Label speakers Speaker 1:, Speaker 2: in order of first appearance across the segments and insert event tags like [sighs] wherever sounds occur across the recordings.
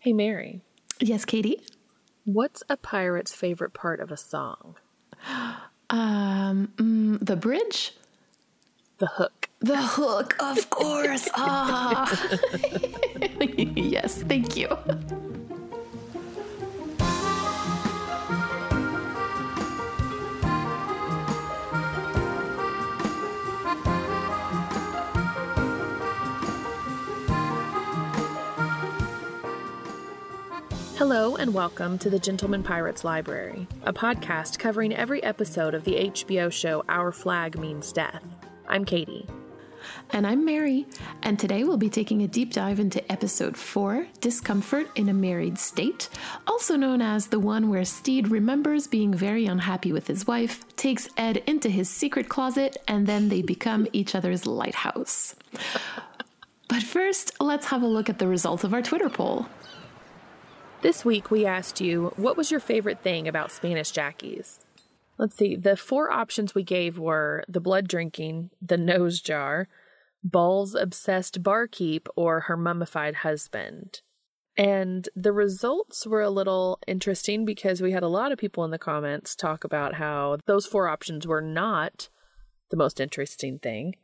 Speaker 1: Hey, Mary,
Speaker 2: Yes, Katie.
Speaker 1: what's a pirate's favorite part of a song?
Speaker 2: Um, mm, the bridge.
Speaker 1: The hook.
Speaker 2: The hook, of course. Ah. [laughs] yes, thank you.
Speaker 1: Hello, and welcome to the Gentleman Pirates Library, a podcast covering every episode of the HBO show Our Flag Means Death. I'm Katie.
Speaker 2: And I'm Mary, and today we'll be taking a deep dive into episode 4 Discomfort in a Married State, also known as the one where Stede remembers being very unhappy with his wife, takes Ed into his secret closet, and then they become each other's lighthouse. But first, let's have a look at the results of our Twitter poll.
Speaker 1: This week we asked you, what was your favorite thing about Spanish Jackies? Let's see, the four options we gave were the blood drinking, the nose jar, Ball's obsessed barkeep, or her mummified husband. And the results were a little interesting because we had a lot of people in the comments talk about how those four options were not the most interesting thing.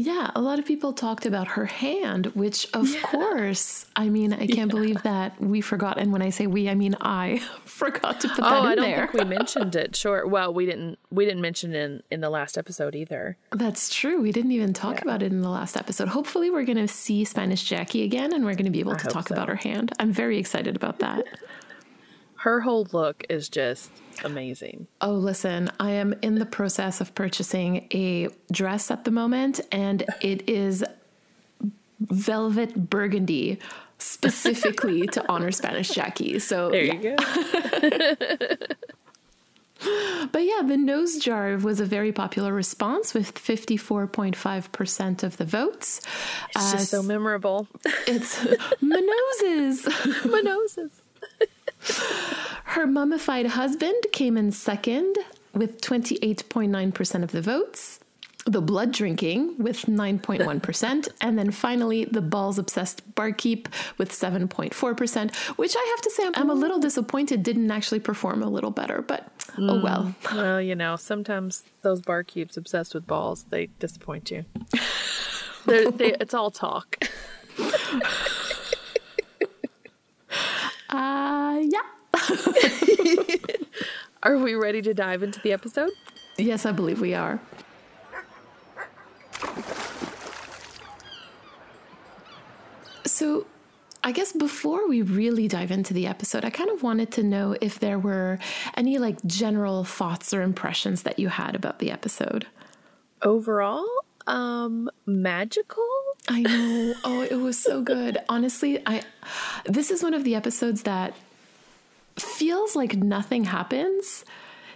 Speaker 2: Yeah, a lot of people talked about her hand, which of course, I mean, I can't believe that we forgot. And when I say we, I mean I [laughs] forgot to put oh, that
Speaker 1: Oh,
Speaker 2: in
Speaker 1: I don't
Speaker 2: there.
Speaker 1: think we [laughs] mentioned it. Sure. Well, we didn't. We didn't mention it in in the last episode either.
Speaker 2: That's true. We didn't even talk about it in the last episode. Hopefully, we're going to see Spanish Jackie again and we're going to be able to talk
Speaker 1: so.
Speaker 2: about her hand. I'm very excited about that. [laughs]
Speaker 1: Her whole look is just amazing.
Speaker 2: Oh, listen, I am in the process of purchasing a dress at the moment, and it is velvet burgundy specifically [laughs] to honor Spanish Jackie. So,
Speaker 1: There
Speaker 2: yeah.
Speaker 1: you go. [laughs]
Speaker 2: But yeah, the nose jar was a very popular response with 54.5% of the votes.
Speaker 1: It's
Speaker 2: Uh,
Speaker 1: just so memorable.
Speaker 2: It's [laughs] my noses.
Speaker 1: My noses.
Speaker 2: Her mummified husband came in second with 28.9% of the votes. The blood drinking with 9.1%. [laughs] and then finally, the balls obsessed barkeep with 7.4%, which I have to say, I'm a little disappointed didn't actually perform a little better, but oh hmm. well.
Speaker 1: Well, you know, sometimes those barkeeps obsessed with balls, they disappoint you. They, it's all talk. [laughs] [laughs]
Speaker 2: Uh, yeah. [laughs]
Speaker 1: Are we ready to dive into the episode?
Speaker 2: Yes, I believe we are. So, I guess before we really dive into the episode, I kind of wanted to know if there were any like general thoughts or impressions that you had about the episode.
Speaker 1: Overall, um, magical.
Speaker 2: I know. Oh, it was so good. Honestly, I this is one of the episodes that feels like nothing happens.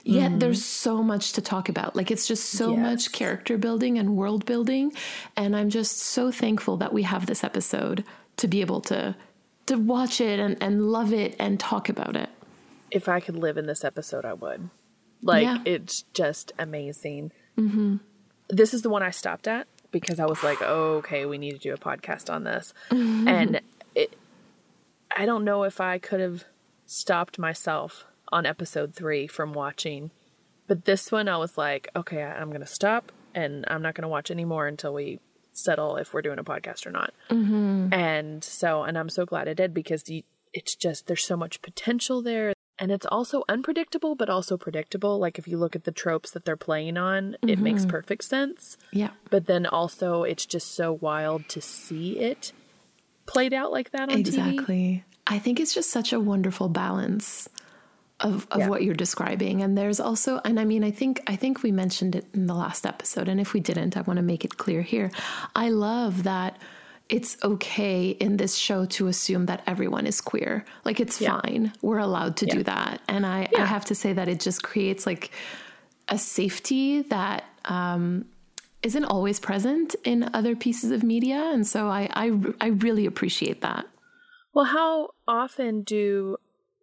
Speaker 2: Yet there's so much to talk about. Like it's just so
Speaker 1: Yes.
Speaker 2: much character building and world building and I'm just so thankful that we have this episode to be able to to watch it and, and love it and talk about it.
Speaker 1: If I could live in this episode, I would. Like,
Speaker 2: Yeah.
Speaker 1: it's just amazing. Mm-hmm. This is the one I stopped at because I was like, oh, okay, we need to do a podcast on this. [laughs] And it, I don't know if I could have stopped myself on episode three from watching. But this one, I was like, okay, I'm going to stop and I'm not going to watch anymore until we settle if we're doing a podcast or not. Mm-hmm. And so, and I'm so glad I did because it's just, there's so much potential there. And it's also unpredictable, but also predictable. Like if you look at the tropes that they're playing on, it makes mm-hmm. perfect sense.
Speaker 2: Yeah.
Speaker 1: But then also, it's just so wild to see it played out like that on TV.
Speaker 2: Exactly. I think it's just such a wonderful balance of, of
Speaker 1: Yeah.
Speaker 2: what you're describing. And there's also and I mean I think I think we mentioned it in the last episode. And if we didn't, I want to make it clear here. I love that it's okay in this show to assume that everyone is queer. Like it's
Speaker 1: Yeah.
Speaker 2: fine. We're allowed to
Speaker 1: Yeah.
Speaker 2: do that. And I, I have to say that it just creates like a safety that um, isn't always present in other pieces of media. And so I, I, I really appreciate that.
Speaker 1: Well, how often do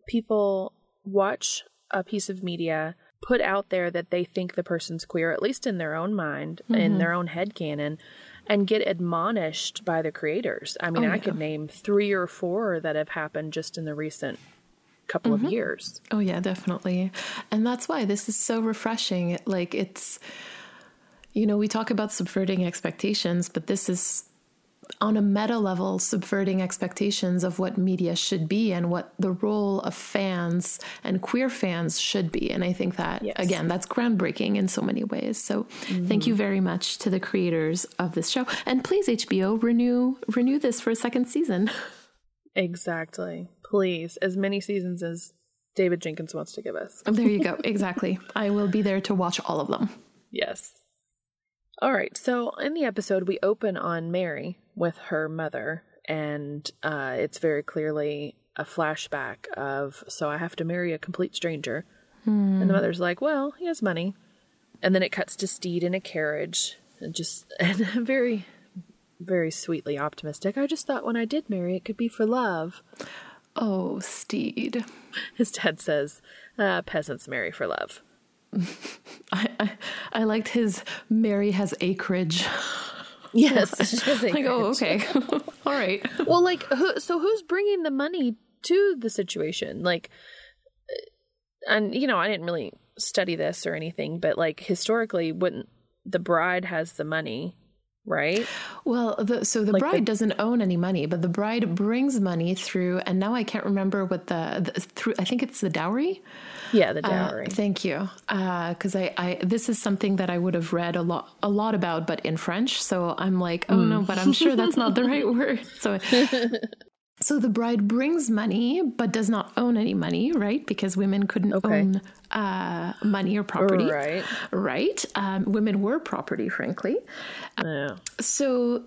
Speaker 1: people watch a piece of media put out there that they think the person's queer, at least in their own mind, in their own head canon, and get admonished by the creators. I mean,
Speaker 2: Oh,
Speaker 1: I
Speaker 2: yeah.
Speaker 1: could name three or four that have happened just in the recent couple
Speaker 2: Mm-hmm.
Speaker 1: of years.
Speaker 2: Oh yeah, definitely. And that's why this is so refreshing. Like it's you know, we talk about subverting expectations, but this is on a meta level subverting expectations of what media should be and what the role of fans and queer fans should be. And I think that
Speaker 1: Yes.
Speaker 2: again, that's groundbreaking in so many ways. So thank you very much to the creators of this show. And please HBO renew renew this for a second season. [laughs]
Speaker 1: Exactly. Please, as many seasons as David Jenkins wants to give us.
Speaker 2: Oh, there you go. Exactly. I will be there to watch all of them.
Speaker 1: Yes. All right. So in the episode, we open on Mary with her mother, and uh, it's very clearly a flashback of, so I have to marry a complete stranger. And the mother's like, well, he has money. And then it cuts to Stede in a carriage, and just, [laughs] and very, very sweetly optimistic. I just thought when I did marry, it could be for love.
Speaker 2: Oh, Stede.
Speaker 1: His dad says, uh, peasants marry for love. [laughs]
Speaker 2: I, I, I liked his Mary has acreage. [laughs] [laughs]
Speaker 1: Yes. [laughs]
Speaker 2: Like, oh, okay. [laughs] All right.
Speaker 1: Well, like, who, so who's bringing the money to the situation? Like, uh, and you know, I didn't really study this or anything, but like historically, wouldn't the bride has the money, right?
Speaker 2: Well, the, so the
Speaker 1: Like
Speaker 2: bride
Speaker 1: the-
Speaker 2: doesn't own any money, but the bride brings money through, and now I can't remember what the, the through. I think it's the dowry.
Speaker 1: Yeah, the
Speaker 2: Uh,
Speaker 1: dowry.
Speaker 2: thank you, because I, I this is something that I would have read a lot a lot about, but in French. So I'm like, oh no, but I'm sure that's not the right [laughs] word. So. [laughs] [laughs] So the bride brings money, but does not own any money, right? Because women couldn't
Speaker 1: Okay.
Speaker 2: own uh, money or property,
Speaker 1: Right.
Speaker 2: Right? Um, women were property, frankly.
Speaker 1: Yeah.
Speaker 2: So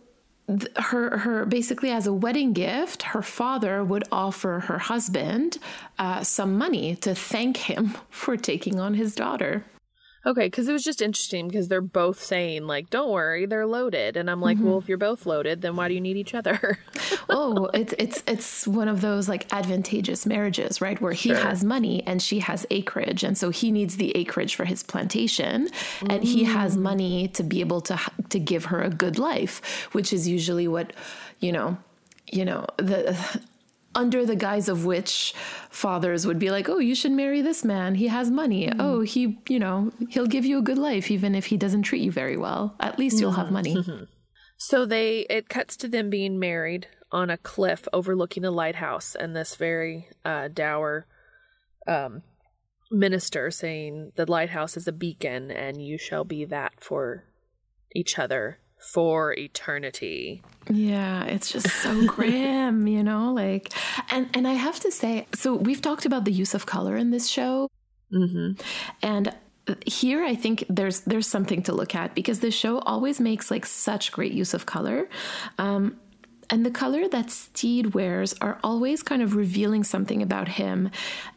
Speaker 2: th- her her basically as a wedding gift, her father would offer her husband uh, some money to thank him [laughs] for taking on his daughter.
Speaker 1: Okay, because it was just interesting because they're both saying like, "Don't worry, they're loaded," and I'm like,
Speaker 2: Mm-hmm.
Speaker 1: "Well, if you're both loaded, then why do you need each other?" [laughs]
Speaker 2: oh, it's it's it's one of those like advantageous marriages, right? Where he
Speaker 1: Sure.
Speaker 2: has money and she has acreage, and so he needs the acreage for his plantation, and he has money to be able to to give her a good life, which is usually what you know, you know the. Under the guise of which fathers would be like, "Oh, you should marry this man. He has money. Oh, he, you know, he'll give you a good life, even if he doesn't treat you very well. At least you'll have money." [laughs]
Speaker 1: So they it cuts to them being married on a cliff overlooking a lighthouse and this very uh dour um minister saying the lighthouse is a beacon and you shall be that for each other for eternity.
Speaker 2: Yeah, it's just so [laughs] grim, you know, like and and I have to say, so we've talked about the use of color in this show
Speaker 1: Mhm.
Speaker 2: and here I think there's there's something to look at because the show always makes like such great use of color. Um and the color that Stede wears are always kind of revealing something about him,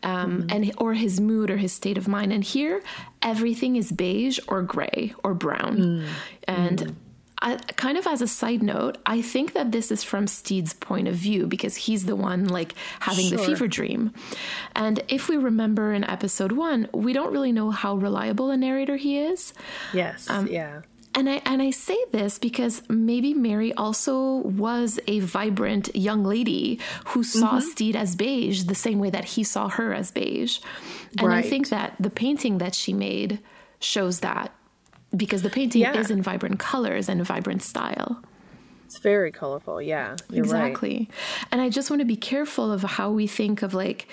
Speaker 2: um, and or his mood or his state of mind. And here, everything is beige or gray or brown. And I, kind of as a side note, I think that this is from Stede's point of view because he's the one like having the fever dream. And if we remember in episode one, we don't really know how reliable a narrator he is.
Speaker 1: Yes.
Speaker 2: Um,
Speaker 1: yeah.
Speaker 2: And I and I say this because maybe Mary also was a vibrant young lady who saw
Speaker 1: Mm-hmm.
Speaker 2: Stede as beige the same way that he saw her as beige. And I think that the painting that she made shows that because the painting
Speaker 1: Yeah.
Speaker 2: is in vibrant colors and vibrant style.
Speaker 1: It's very colorful. Yeah. You're right.
Speaker 2: exactly. And I just want to be careful of how we think of like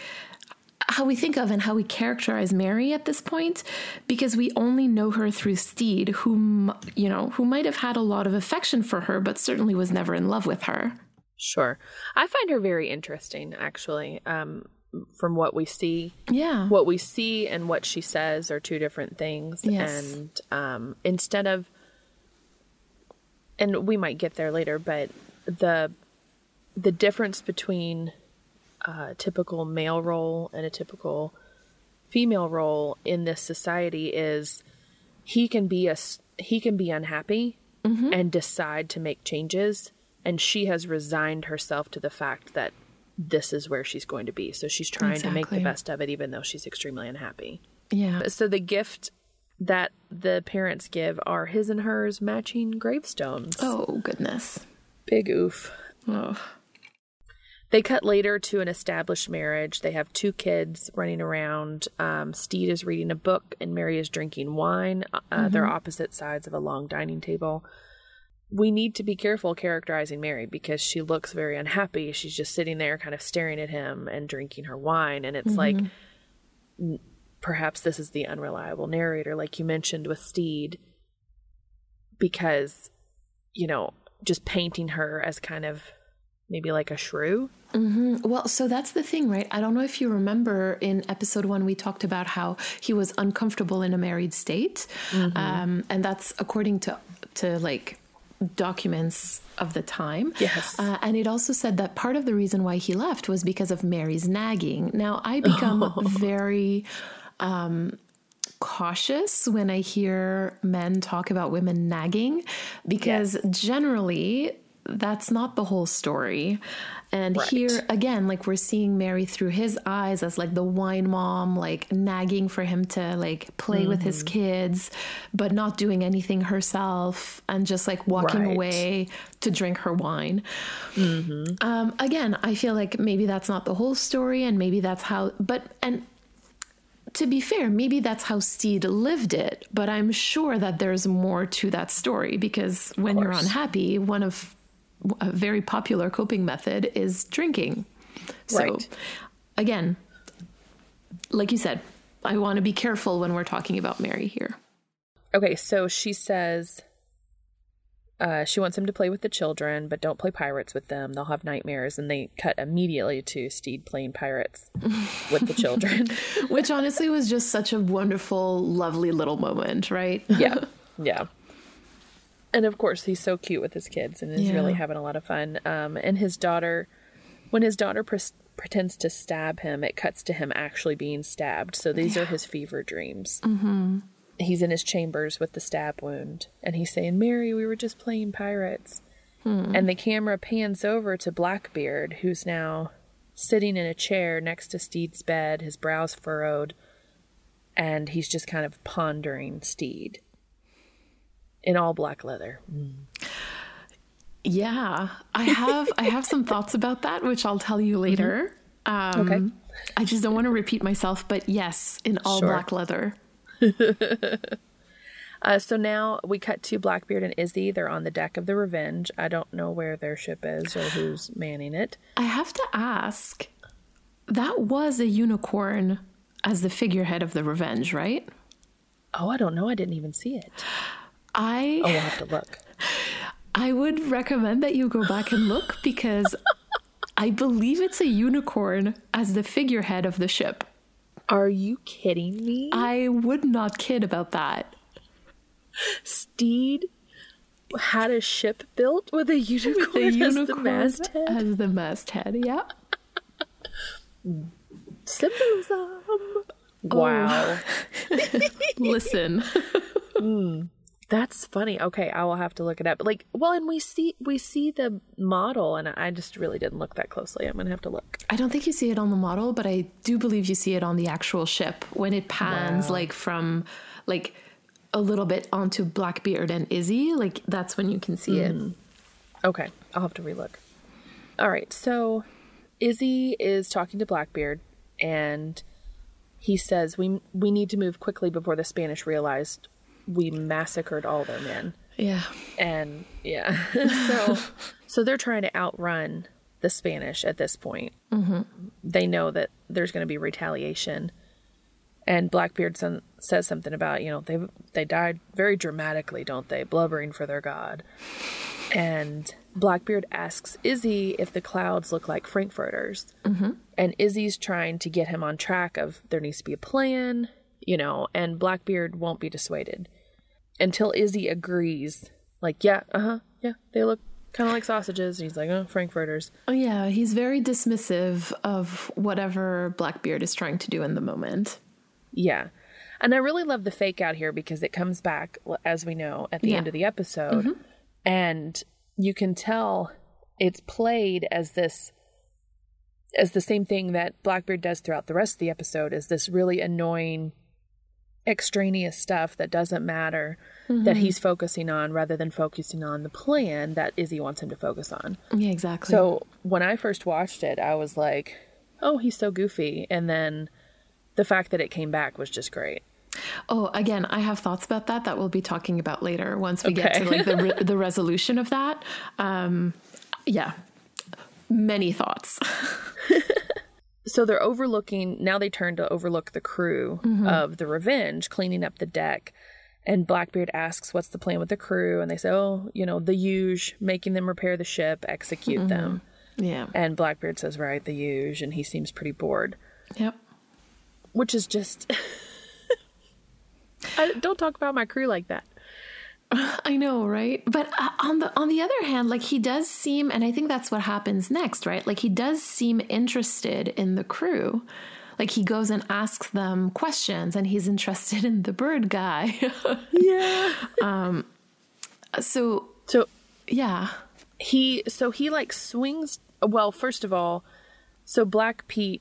Speaker 2: how we think of and how we characterize Mary at this point because we only know her through Stede whom you know who might have had a lot of affection for her but certainly was never in love with her.
Speaker 1: Sure. I find her very interesting actually. Um from what we see
Speaker 2: Yeah.
Speaker 1: what we see and what she says are two different things
Speaker 2: Yes.
Speaker 1: and um, instead of and we might get there later but the the difference between a typical male role and a typical female role in this society is he can be a he can be unhappy and decide to make changes and she has resigned herself to the fact that this is where she's going to be so she's trying to make the best of it even though she's extremely unhappy
Speaker 2: yeah.
Speaker 1: so the gift that the parents give are his and hers matching gravestones.
Speaker 2: Oh, goodness.
Speaker 1: Big oof.
Speaker 2: Oh.
Speaker 1: They cut later to an established marriage. They have two kids running around. Um, Steed is reading a book and Mary is drinking wine. Uh,
Speaker 2: Mm-hmm.
Speaker 1: They're opposite sides of a long dining table. We need to be careful characterizing Mary because she looks very unhappy. She's just sitting there, kind of staring at him and drinking her wine. And it's like, mm-hmm. perhaps this is the unreliable narrator, like you mentioned with Stede, because, you know, just painting her as kind of maybe like a shrew. Mm-hmm.
Speaker 2: Well, so that's the thing, right? I don't know if you remember in episode one, we talked about how he was uncomfortable in a married state. Mm-hmm. Um, and that's according to, to like documents of the time.
Speaker 1: Yes.
Speaker 2: Uh, and it also said that part of the reason why he left was because of Mary's nagging. Now, I become [laughs] very um, cautious when I hear men talk about women nagging because generally that's not the whole story. And
Speaker 1: Right.
Speaker 2: here again, like we're seeing Mary through his eyes as like the wine mom, like nagging for him to like play with his kids, but not doing anything herself and just like walking
Speaker 1: Right.
Speaker 2: away to drink her wine. Um, again, I feel like maybe that's not the whole story, and maybe that's how, but, and to be fair, maybe that's how Stede lived it, but I'm sure that there's more to that story because when you're unhappy, one of a very popular coping method is drinking. So,
Speaker 1: Right.
Speaker 2: again, like you said, I want to be careful when we're talking about Mary here.
Speaker 1: Okay, so she says uh, she wants him to play with the children, but don't play pirates with them. They'll have nightmares. And they cut immediately to Stede playing pirates with the children. [laughs] [laughs]
Speaker 2: Which honestly was just such a wonderful, lovely little moment, right?
Speaker 1: yeah. [laughs] Yeah. And of course, he's so cute with his kids and is
Speaker 2: Yeah.
Speaker 1: really having a lot of fun. Um, and his daughter, when his daughter pres pretends to stab him, it cuts to him actually being stabbed. So these are his fever dreams. Mm-hmm. He's in his chambers with the stab wound, and he's saying, "Mary, we were just playing pirates." And the camera pans over to Blackbeard, who's now sitting in a chair next to Stede's bed, his brows furrowed, and he's just kind of pondering Stede in all black leather.
Speaker 2: Yeah, I have I have some thoughts about that, which I'll tell you later. Um,
Speaker 1: Okay.
Speaker 2: I just don't want to repeat myself, but yes, in all
Speaker 1: Sure.
Speaker 2: black leather. [laughs]
Speaker 1: Uh, so now we cut to Blackbeard and Izzy. They're on the deck of the Revenge. I don't know where their ship is or who's manning it.
Speaker 2: I have to ask, that was a unicorn as the figurehead of the Revenge, right?
Speaker 1: Oh, I don't know. I didn't even see it.
Speaker 2: I
Speaker 1: Oh, we'll have to look. [laughs]
Speaker 2: I would recommend that you go back and look [laughs] because I believe it's a unicorn as the figurehead of the ship.
Speaker 1: Are you kidding me?
Speaker 2: I would not kid about that.
Speaker 1: Stede had a ship built with a unicorn,
Speaker 2: The
Speaker 1: as the
Speaker 2: unicorn
Speaker 1: masthead.
Speaker 2: as the masthead. Yeah.
Speaker 1: Symbolism. Oh. Wow. [laughs]
Speaker 2: Listen. Hmm.
Speaker 1: That's funny. Okay, I will have to look it up. Like, well, and we see we see the model, and I just really didn't look that closely. I'm gonna have to look.
Speaker 2: I don't think you see it on the model, but I do believe you see it on the actual ship when it pans
Speaker 1: Wow.
Speaker 2: like from like a little bit onto Blackbeard and Izzy. Like that's when you can see it. Mm.
Speaker 1: Okay, I'll have to relook. All right, so Izzy is talking to Blackbeard, and he says we we need to move quickly before the Spanish realized we massacred all their men.
Speaker 2: Yeah.
Speaker 1: And yeah, [laughs] so so they're trying to outrun the Spanish at this point. Mm-hmm. They know that there's going to be retaliation, and Blackbeard son, says something about you know they they died very dramatically, don't they, blubbering for their god. And Blackbeard asks Izzy if the clouds look like Frankfurters, mm-hmm. and Izzy's trying to get him on track of there needs to be a plan, you know, and Blackbeard won't be dissuaded until Izzy agrees, like, yeah, uh huh, yeah, they look kind of like sausages. And he's like, oh, Frankfurters.
Speaker 2: Oh yeah, he's very dismissive of whatever Blackbeard is trying to do in the moment.
Speaker 1: Yeah. And I really love the fake out here because it comes back, as we know, at the
Speaker 2: Yeah.
Speaker 1: end of the episode. And you can tell it's played as this, as the same thing that Blackbeard does throughout the rest of the episode, is this really annoying extraneous stuff that doesn't matter that he's focusing on rather than focusing on the plan that Izzy wants him to focus on.
Speaker 2: Yeah, exactly.
Speaker 1: So when I first watched it, I was like, oh, he's so goofy. And then the fact that it came back was just great.
Speaker 2: Oh, again, I have thoughts about that that we'll be talking about later once we get to like the re- [laughs] the resolution of that. Um, yeah, many thoughts. [laughs]
Speaker 1: So they're overlooking, now they turn to overlook the crew mm-hmm. of the Revenge cleaning up the deck. And Blackbeard asks, What's the plan with the crew? And they say, Oh, you know, the huge, making them repair the ship, execute mm-hmm. them.
Speaker 2: Yeah.
Speaker 1: And Blackbeard says, Right, the huge. And he seems pretty bored,
Speaker 2: Yep.
Speaker 1: which is just. [laughs] I, don't talk about my crew like that. [laughs]
Speaker 2: I know, right? But uh, on the on the other hand, like he does seem, and I think that's what happens next, right? Like he does seem interested in the crew. Like he goes and asks them questions, and he's [laughs] interested in the bird guy. [laughs]
Speaker 1: Yeah.
Speaker 2: Um so
Speaker 1: So
Speaker 2: yeah,
Speaker 1: he so he like swings well first of all so black pete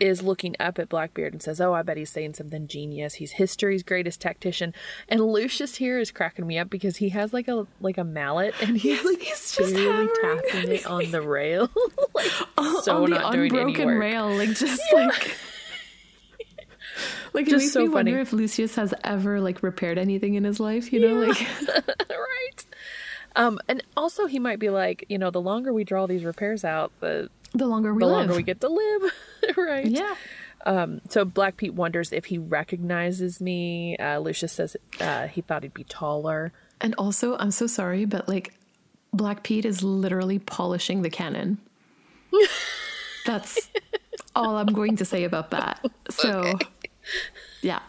Speaker 1: is looking up at blackbeard and says oh i bet he's saying something genius he's history's greatest tactician and lucius here is cracking me up because he has like a like a mallet and he's like
Speaker 2: he's just
Speaker 1: barely
Speaker 2: hammering.
Speaker 1: tapping it on the rail [laughs] like [laughs] so
Speaker 2: on the
Speaker 1: doing
Speaker 2: unbroken rail, like just [laughs] like. Like it
Speaker 1: Just
Speaker 2: makes
Speaker 1: so
Speaker 2: me wonder
Speaker 1: funny.
Speaker 2: if Lucius has ever like repaired anything in his life, you know? Like
Speaker 1: right um and also he might be like you know the longer we draw these repairs out the
Speaker 2: the longer we live.
Speaker 1: the
Speaker 2: live.
Speaker 1: longer we get to live [laughs] right
Speaker 2: yeah.
Speaker 1: Um, so Black Pete wonders if he recognizes me. Uh, Lucius says uh, he thought he'd be taller.
Speaker 2: And also, I'm so sorry, but like Black Pete is literally polishing the cannon. [laughs] That's all I'm going to say about that. So, [laughs] yeah.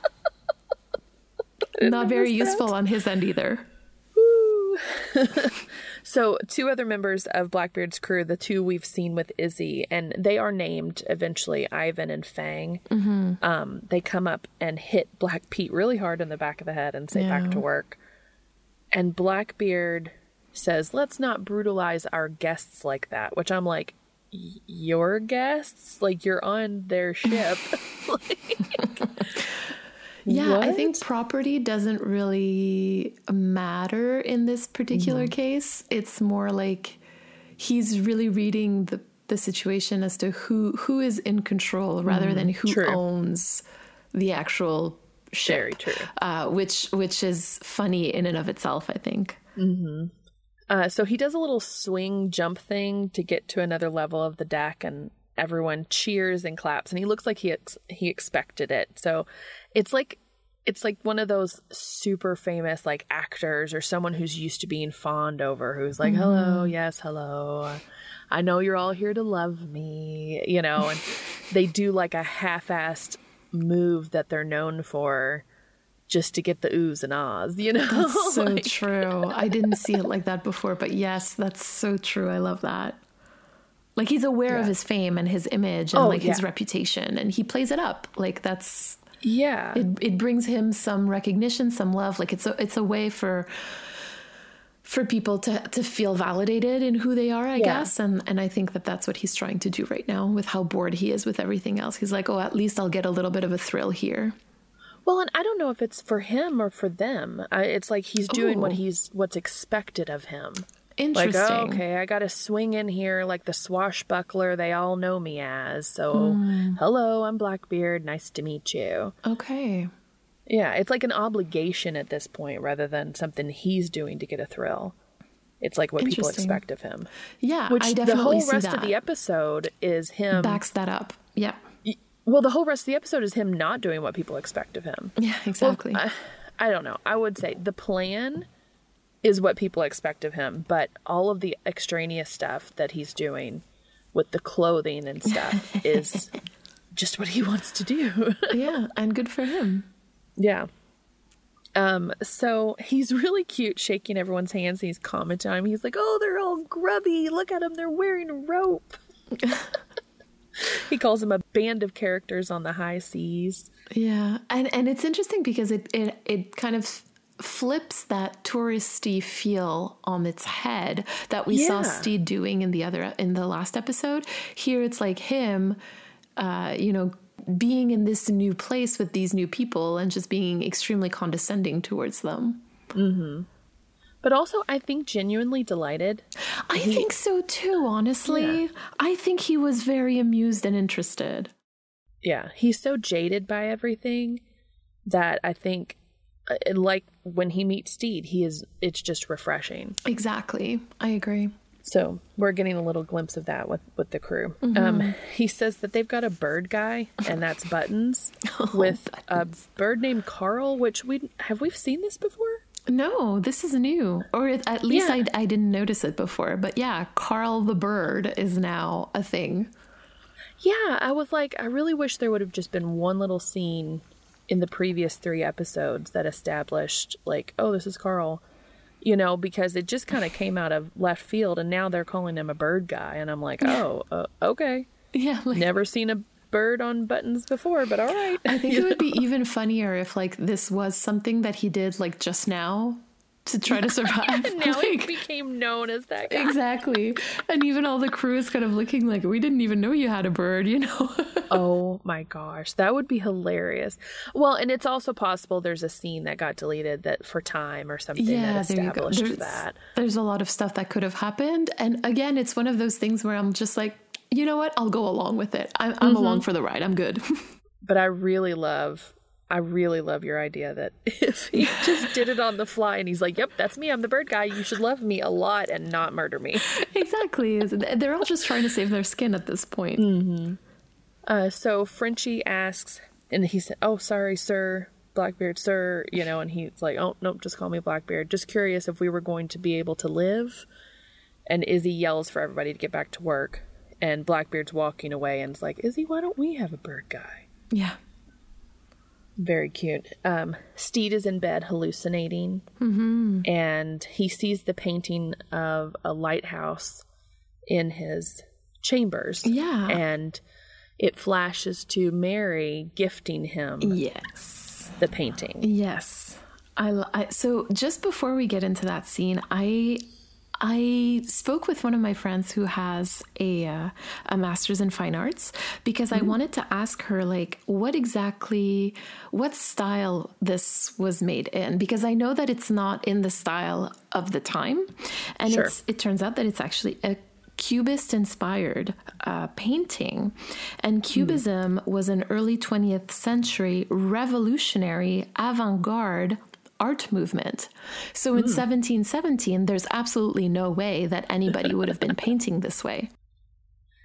Speaker 2: Not very useful on his end either.
Speaker 1: So two other members of Blackbeard's crew, the two we've seen with Izzy, and they are named eventually Ivan and Fang. Um, they come up and hit Black Pete really hard in the back of the head and say back to work. And Blackbeard says, "Let's not brutalize our guests like that." Which I'm like, "Your guests? Like you're on their ship?" [laughs] [laughs]
Speaker 2: Yeah, I think property doesn't really matter in this particular
Speaker 1: Mm-hmm.
Speaker 2: case. It's more like he's really reading the the situation as to who who is in control rather than who
Speaker 1: Mm-hmm. True.
Speaker 2: owns the actual ship.
Speaker 1: Very true.
Speaker 2: Uh, which which is funny in and of itself, I think.
Speaker 1: Uh, so he does a little swing jump thing to get to another level of the deck, and everyone cheers and claps. And he looks like he ex- he expected it. So it's like it's like one of those super famous like actors or someone who's used to being fawned over, who's like, "Hello, mm-hmm. yes, hello." I know you're all here to love me, you know, and [laughs] they do like a half-assed move that they're known for just to get the oohs and ahs, you know?
Speaker 2: That's so [laughs]
Speaker 1: Like-
Speaker 2: true. I didn't see it like that before, but yes, that's so true. I love that. Like he's aware of his fame and his image and
Speaker 1: Oh,
Speaker 2: like his reputation, and he plays it up. Like that's
Speaker 1: yeah.
Speaker 2: it. It brings him some recognition, some love. Like it's a it's a way for for people to to feel validated in who they are, I
Speaker 1: Yeah.
Speaker 2: guess. And and I think that that's what he's trying to do right now with how bored he is with everything else. He's like, oh, at least I'll get a little bit of a thrill here.
Speaker 1: Well, and I don't know if it's for him or for them. I, it's like he's doing what
Speaker 2: Oh.
Speaker 1: he's what's expected of him.
Speaker 2: Interesting.
Speaker 1: Like, oh, okay, I got to swing in here like the swashbuckler they all know me as. So,
Speaker 2: Hmm.
Speaker 1: hello, I'm Blackbeard. Nice to meet you.
Speaker 2: Okay.
Speaker 1: Yeah, it's like an obligation at this point rather than something he's doing to get a thrill. It's like what people expect of him.
Speaker 2: Yeah,
Speaker 1: Which
Speaker 2: I
Speaker 1: the whole rest
Speaker 2: that.
Speaker 1: of the episode is him.
Speaker 2: backs that up. Yeah.
Speaker 1: well, the whole rest of the episode is him not doing what people expect of him.
Speaker 2: Yeah, exactly.
Speaker 1: I, I don't know. I would say the plan is what people expect of him, but all of the extraneous stuff that he's doing with the clothing and stuff [laughs] is just what he wants to do. [laughs]
Speaker 2: yeah, and good for him.
Speaker 1: yeah. Um, so he's really cute shaking everyone's hands and he's commenting on him. He's like, Oh, they're all grubby. Look at them, they're wearing rope. [laughs] he calls them a band of characters on the high seas.
Speaker 2: Yeah, and and it's interesting because it it it kind of flips that touristy feel on its head that we saw
Speaker 1: Yeah.
Speaker 2: Stede doing in the other in the last episode. Here, it's like him, uh, you know, being in this new place with these new people and just being extremely condescending towards them.
Speaker 1: But also, I think genuinely delighted.
Speaker 2: I think so too, honestly.
Speaker 1: Yeah.
Speaker 2: I think he was very amused and interested.
Speaker 1: Yeah, he's so jaded by everything that I think, uh, like when he meets Stede, he is. It's just refreshing.
Speaker 2: Exactly. I agree.
Speaker 1: So we're getting a little glimpse of that with with the crew. Um, he says that they've got a bird guy, and that's [laughs] Buttons, with a bird named Carl. Which we have we seen this before?
Speaker 2: No, this is new. Or at least
Speaker 1: Yeah.
Speaker 2: I, I didn't notice it before. But yeah, Carl the bird is now a thing.
Speaker 1: Yeah, I was like, I really wish there would have just been one little scene in the previous three episodes that established, like, oh, this is Carl, you know, because it just kind of came out of left field, and now they're calling him a bird guy, and I'm like, oh, uh, okay,
Speaker 2: Yeah, like,
Speaker 1: never seen a bird on buttons before, but all right.
Speaker 2: I think [laughs] it would be even funnier if like this was something that he did like just now to try to survive.
Speaker 1: and [laughs] now he
Speaker 2: Like,
Speaker 1: became known as that guy.
Speaker 2: exactly. And even all the crew is kind of looking like we didn't even know you had a bird, you know. [laughs]
Speaker 1: Oh my gosh, that would be hilarious. Well, and it's also possible there's a scene that got deleted that for time or something that
Speaker 2: there
Speaker 1: established
Speaker 2: There's,
Speaker 1: that.
Speaker 2: there's a lot of stuff that could have happened. And again, it's one of those things where I'm just like, you know what? I'll go along with it. I'm, I'm mm-hmm. along for the ride. I'm good. [laughs]
Speaker 1: But I really love, I really love your idea that [laughs] if he just did it on the fly and he's like, "Yep, that's me. I'm the bird guy. You should love me a lot and not murder me." [laughs]
Speaker 2: exactly. They're all just trying to save their skin at this point.
Speaker 1: Mm. Uh, so Frenchie asks, and he said, "Oh, sorry, sir." Blackbeard, sir, you know, and he's like, "Oh, nope, just call me Blackbeard." Just curious if we were going to be able to live. And Izzy yells for everybody to get back to work, and Blackbeard's walking away, and it's like, "Izzy, why don't we have a bird guy?"
Speaker 2: Yeah.
Speaker 1: Very cute. Um, Stede is in bed hallucinating, and he sees the painting of a lighthouse in his chambers.
Speaker 2: Yeah.
Speaker 1: And it flashes to Mary gifting him
Speaker 2: Yes.
Speaker 1: the painting.
Speaker 2: Yes. I, I so just before we get into that scene, I I spoke with one of my friends who has a uh, a master's in fine arts because I wanted to ask her like what exactly what style this was made in because I know that it's not in the style of the time and
Speaker 1: Sure.
Speaker 2: it's it turns out that it's actually a Cubist inspired uh, painting. And Cubism was an early 20th century revolutionary avant garde art movement. So in 1717, there's absolutely no way that anybody would have been [laughs] painting this way.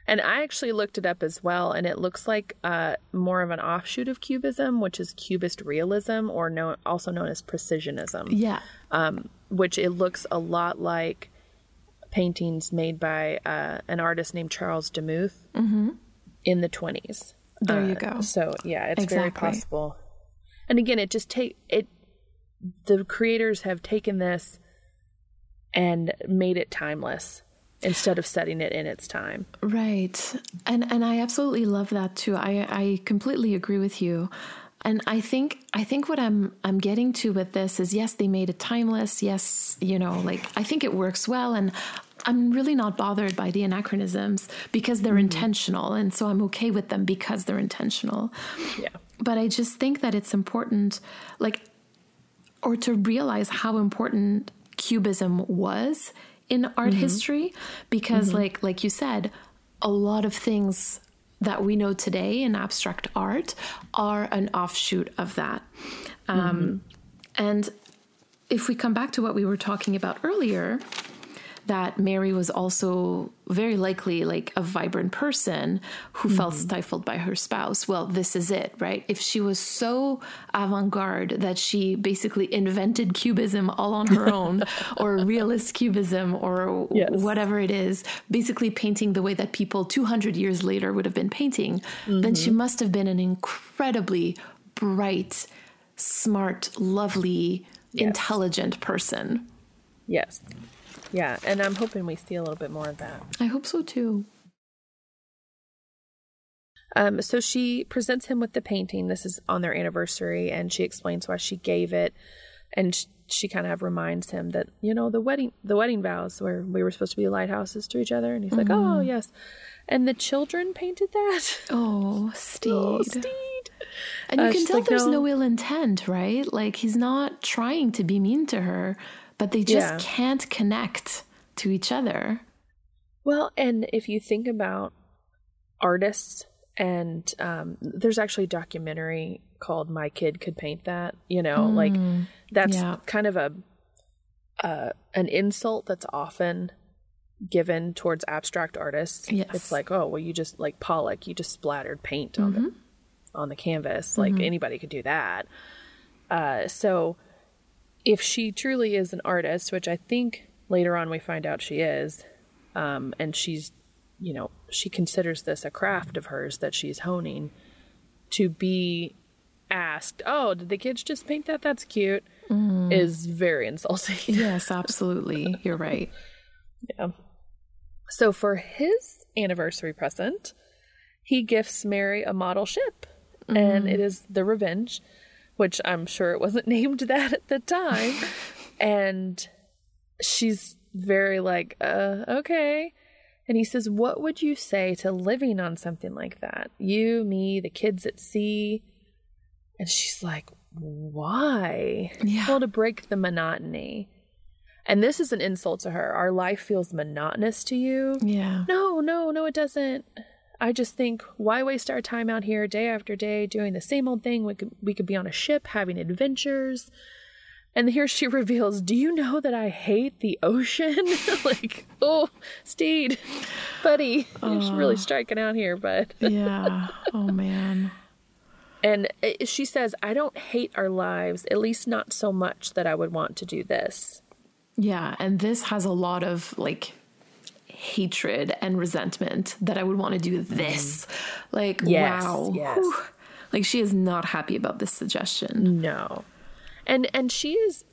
Speaker 1: And I actually looked it up as well, and it looks like uh, more of an offshoot of Cubism, which is Cubist realism, or no, also known as Precisionism.
Speaker 2: Yeah.
Speaker 1: um, which it looks a lot like paintings made by uh, an artist named Charles Demuth in the 20s.
Speaker 2: There you
Speaker 1: Uh,
Speaker 2: go.
Speaker 1: So yeah, it's very possible. And again, it just take it. The creators have taken this and made it timeless instead of setting it in its time.
Speaker 2: Right. And and I absolutely love that too. I I completely agree with you. And I think I think what I'm I'm getting to with this is yes, they made it timeless. Yes, you know, like I think it works well and I'm really not bothered by the anachronisms because they're mm-hmm. intentional and so I'm okay with them because they're intentional.
Speaker 1: Yeah.
Speaker 2: But I just think that it's important like or to realize how important cubism was in art mm-hmm. history because mm-hmm. like like you said a lot of things that we know today in abstract art are an offshoot of that. Um, mm-hmm. and if we come back to what we were talking about earlier that Mary was also very likely like a vibrant person who felt mm-hmm. stifled by her spouse. Well, this is it, right? If she was so avant garde that she basically invented cubism all on her [laughs] own, or realist cubism, or
Speaker 1: Yes.
Speaker 2: whatever it is, basically painting the way that people 200 years later would have been painting, then she mm-hmm. must have been an incredibly bright, smart, lovely, intelligent person.
Speaker 1: Yes. Yeah, and I'm hoping we see a little bit more of that.
Speaker 2: I hope so too.
Speaker 1: Um, so she presents him with the painting. This is on their anniversary, and she explains why she gave it. And sh- she kind of reminds him that you know the wedding the wedding vows where we were supposed to be lighthouses to each other, and he's like,
Speaker 2: Mm-hmm.
Speaker 1: "Oh yes," and the children painted that.
Speaker 2: Oh, Stede. [laughs]
Speaker 1: Oh, Stede.
Speaker 2: And you
Speaker 1: Uh,
Speaker 2: can tell
Speaker 1: like,
Speaker 2: there's
Speaker 1: "No."
Speaker 2: no. ill intent, right? Like he's not trying to be mean to her, but they just
Speaker 1: Yeah.
Speaker 2: can't connect to each other.
Speaker 1: Well, and if you think about artists, and um, there's actually a documentary called "My Kid Could Paint That." You know, like that's
Speaker 2: yeah.
Speaker 1: kind of a uh, an insult that's often given towards abstract artists.
Speaker 2: Yes.
Speaker 1: It's like, oh, well, you just like Pollock, you just splattered paint on the on the canvas. Like anybody could do that. Uh, so, if she truly is an artist, which I think later on we find out she is, um, and she's, you know, she considers this a craft of hers that she's honing, to be asked, "Oh, did the kids just paint that? That's cute," is very insulting. [laughs]
Speaker 2: Yes, absolutely. You're right.
Speaker 1: Yeah. So for his anniversary present, he gifts Mary a model ship, and it is the Revenge, which I'm sure it wasn't [laughs] named that at the time. and she's very like, uh, okay. And he says, What would you say to living on something like that? You, me, the kids at sea. And she's like, Why?
Speaker 2: Yeah.
Speaker 1: Well, to break the monotony. And this is an insult to her. Our life feels monotonous to you.
Speaker 2: Yeah.
Speaker 1: No, no, no, it doesn't. I just think, why waste our time out here day after day doing the same old thing? We could we could be on a ship having adventures. And here she [laughs] reveals, "Do you know that I hate the ocean?" [laughs] like, oh, Stede, buddy, you're really striking out here, bud. [laughs]
Speaker 2: Yeah. Oh man.
Speaker 1: And uh, she says, "I don't hate our lives, at least not so much that I would want to do this."
Speaker 2: Yeah, and this has a lot of like hatred and resentment that I would want to do mm-hmm. this. Like,
Speaker 1: Yes,
Speaker 2: wow.
Speaker 1: yes.
Speaker 2: Whew. Like she is not happy about this suggestion.
Speaker 1: No. And and she is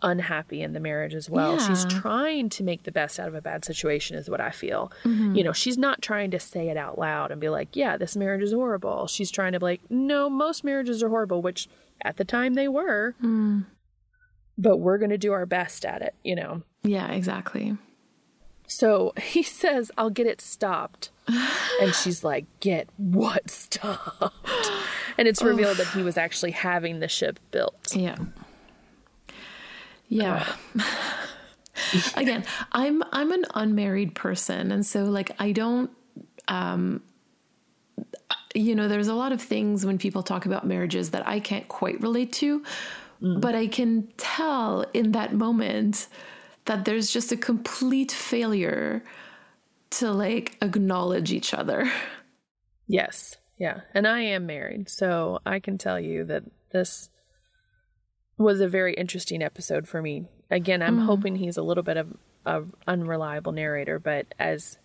Speaker 1: unhappy in the marriage as well. She's trying to make the best out of a bad situation is what I feel. Mm-hmm. You know, she's not trying to say it out loud and be like, "Yeah, this marriage is horrible." She's trying to be like, "No, most marriages are horrible," which at the time they were. Mm. But we're going to do our best at it, you know.
Speaker 2: Yeah, exactly.
Speaker 1: So [laughs] he says, I'll get it stopped. And she's like, Get what stopped? And it's revealed that he was actually having the ship built.
Speaker 2: Yeah. Yeah. [laughs] Again, I'm I'm an unmarried person and so like I don't um you know, there's a lot of things when people talk about marriages that I can't quite relate to, but I can tell in that moment that there's just a complete failure to like acknowledge each other.
Speaker 1: Yes. Yeah. And I am married. So I can tell you that this was a very interesting episode for me. Again, I'm hoping he's a little bit of of unreliable narrator, but as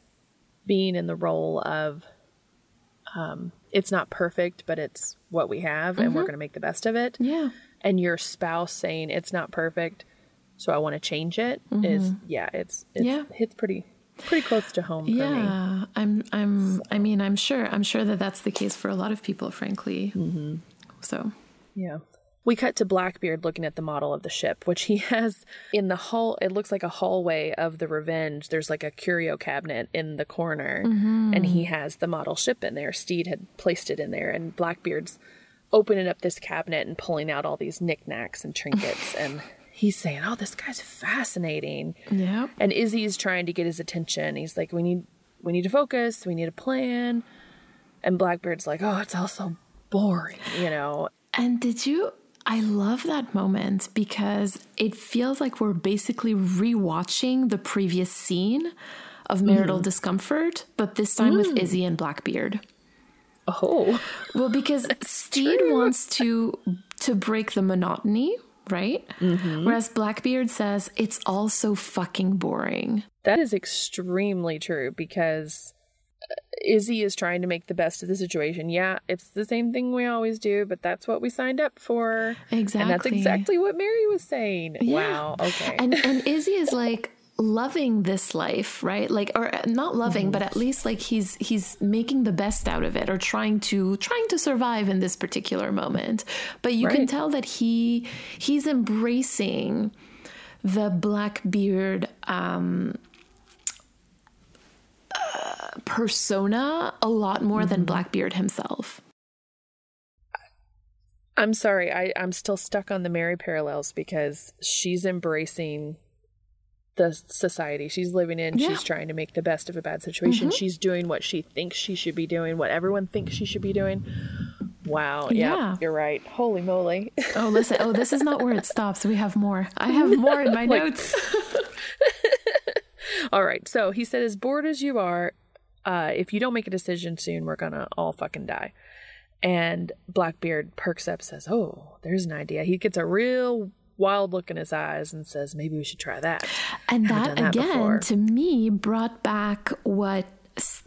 Speaker 1: being in the role of um, it's not perfect, but it's what we have, and we're going to make the best of it.
Speaker 2: Yeah.
Speaker 1: and your spouse saying it's not perfect, so I want to change it is yeah, it's, it's
Speaker 2: Yeah.
Speaker 1: hits pretty pretty close to home for me.
Speaker 2: Yeah, I'm. I'm. I mean, I'm sure. I'm sure that that's the case for a lot of people, frankly. Mm-hmm. So,
Speaker 1: Yeah. We cut to Blackbeard looking at the model of the ship, which he [laughs] has in the hall. It looks like a hallway of the Revenge. There's like a curio cabinet in the corner, and he has the model ship in there. Stede had placed it in there, and Blackbeard's opening up this cabinet and pulling out all these knickknacks and trinkets. and he's saying, Oh, this guy's fascinating.
Speaker 2: yeah,
Speaker 1: and Izzy's trying to get his attention. He's like, "We need, we need to focus. We need a plan." And Blackbeard's like, "Oh, it's all so boring," you know.
Speaker 2: And did you? I love that moment because it feels like we're basically rewatching the previous scene of marital mm-hmm. discomfort, but this time with mm. Izzy and Blackbeard.
Speaker 1: Oh,
Speaker 2: Well, because [laughs] Stede wants to to break the monotony, right? Whereas Blackbeard says it's all so fucking boring.
Speaker 1: that is extremely true because uh, Izzy is trying to make the best of the situation. Yeah, it's the same thing we always do, but that's what we signed up for. Exactly. And that's
Speaker 2: Exactly.
Speaker 1: exactly what Mary was saying.
Speaker 2: Yeah.
Speaker 1: Wow. Okay.
Speaker 2: And and Izzy is like, loving this life right like or uh, not loving mm-hmm. but at least like he's he's making the best out of it or trying to trying to survive in this particular moment but you right. can tell that he he's embracing the blackbeard um uh, persona a lot more mm-hmm. than blackbeard himself
Speaker 1: i'm sorry I, i'm still stuck on the mary parallels because she's embracing the society she's living in. Yeah. She's trying to make the best of a bad situation. Mm-hmm. She's doing what she thinks she should be doing, what everyone thinks she should be doing. Wow. Yeah. Yep, you're right. Holy moly.
Speaker 2: oh, listen. Oh, this is not where it stops. We have more. I have [laughs] more in my like, notes. [laughs]
Speaker 1: all right. So he said, as bored as you are, uh, if you don't make a decision soon, we're going to all fucking die. And Blackbeard perks up, says, Oh, there's an idea. He gets a real wild look in his eyes and says, maybe we should try that.
Speaker 2: And that, that, again, before. to me, brought back what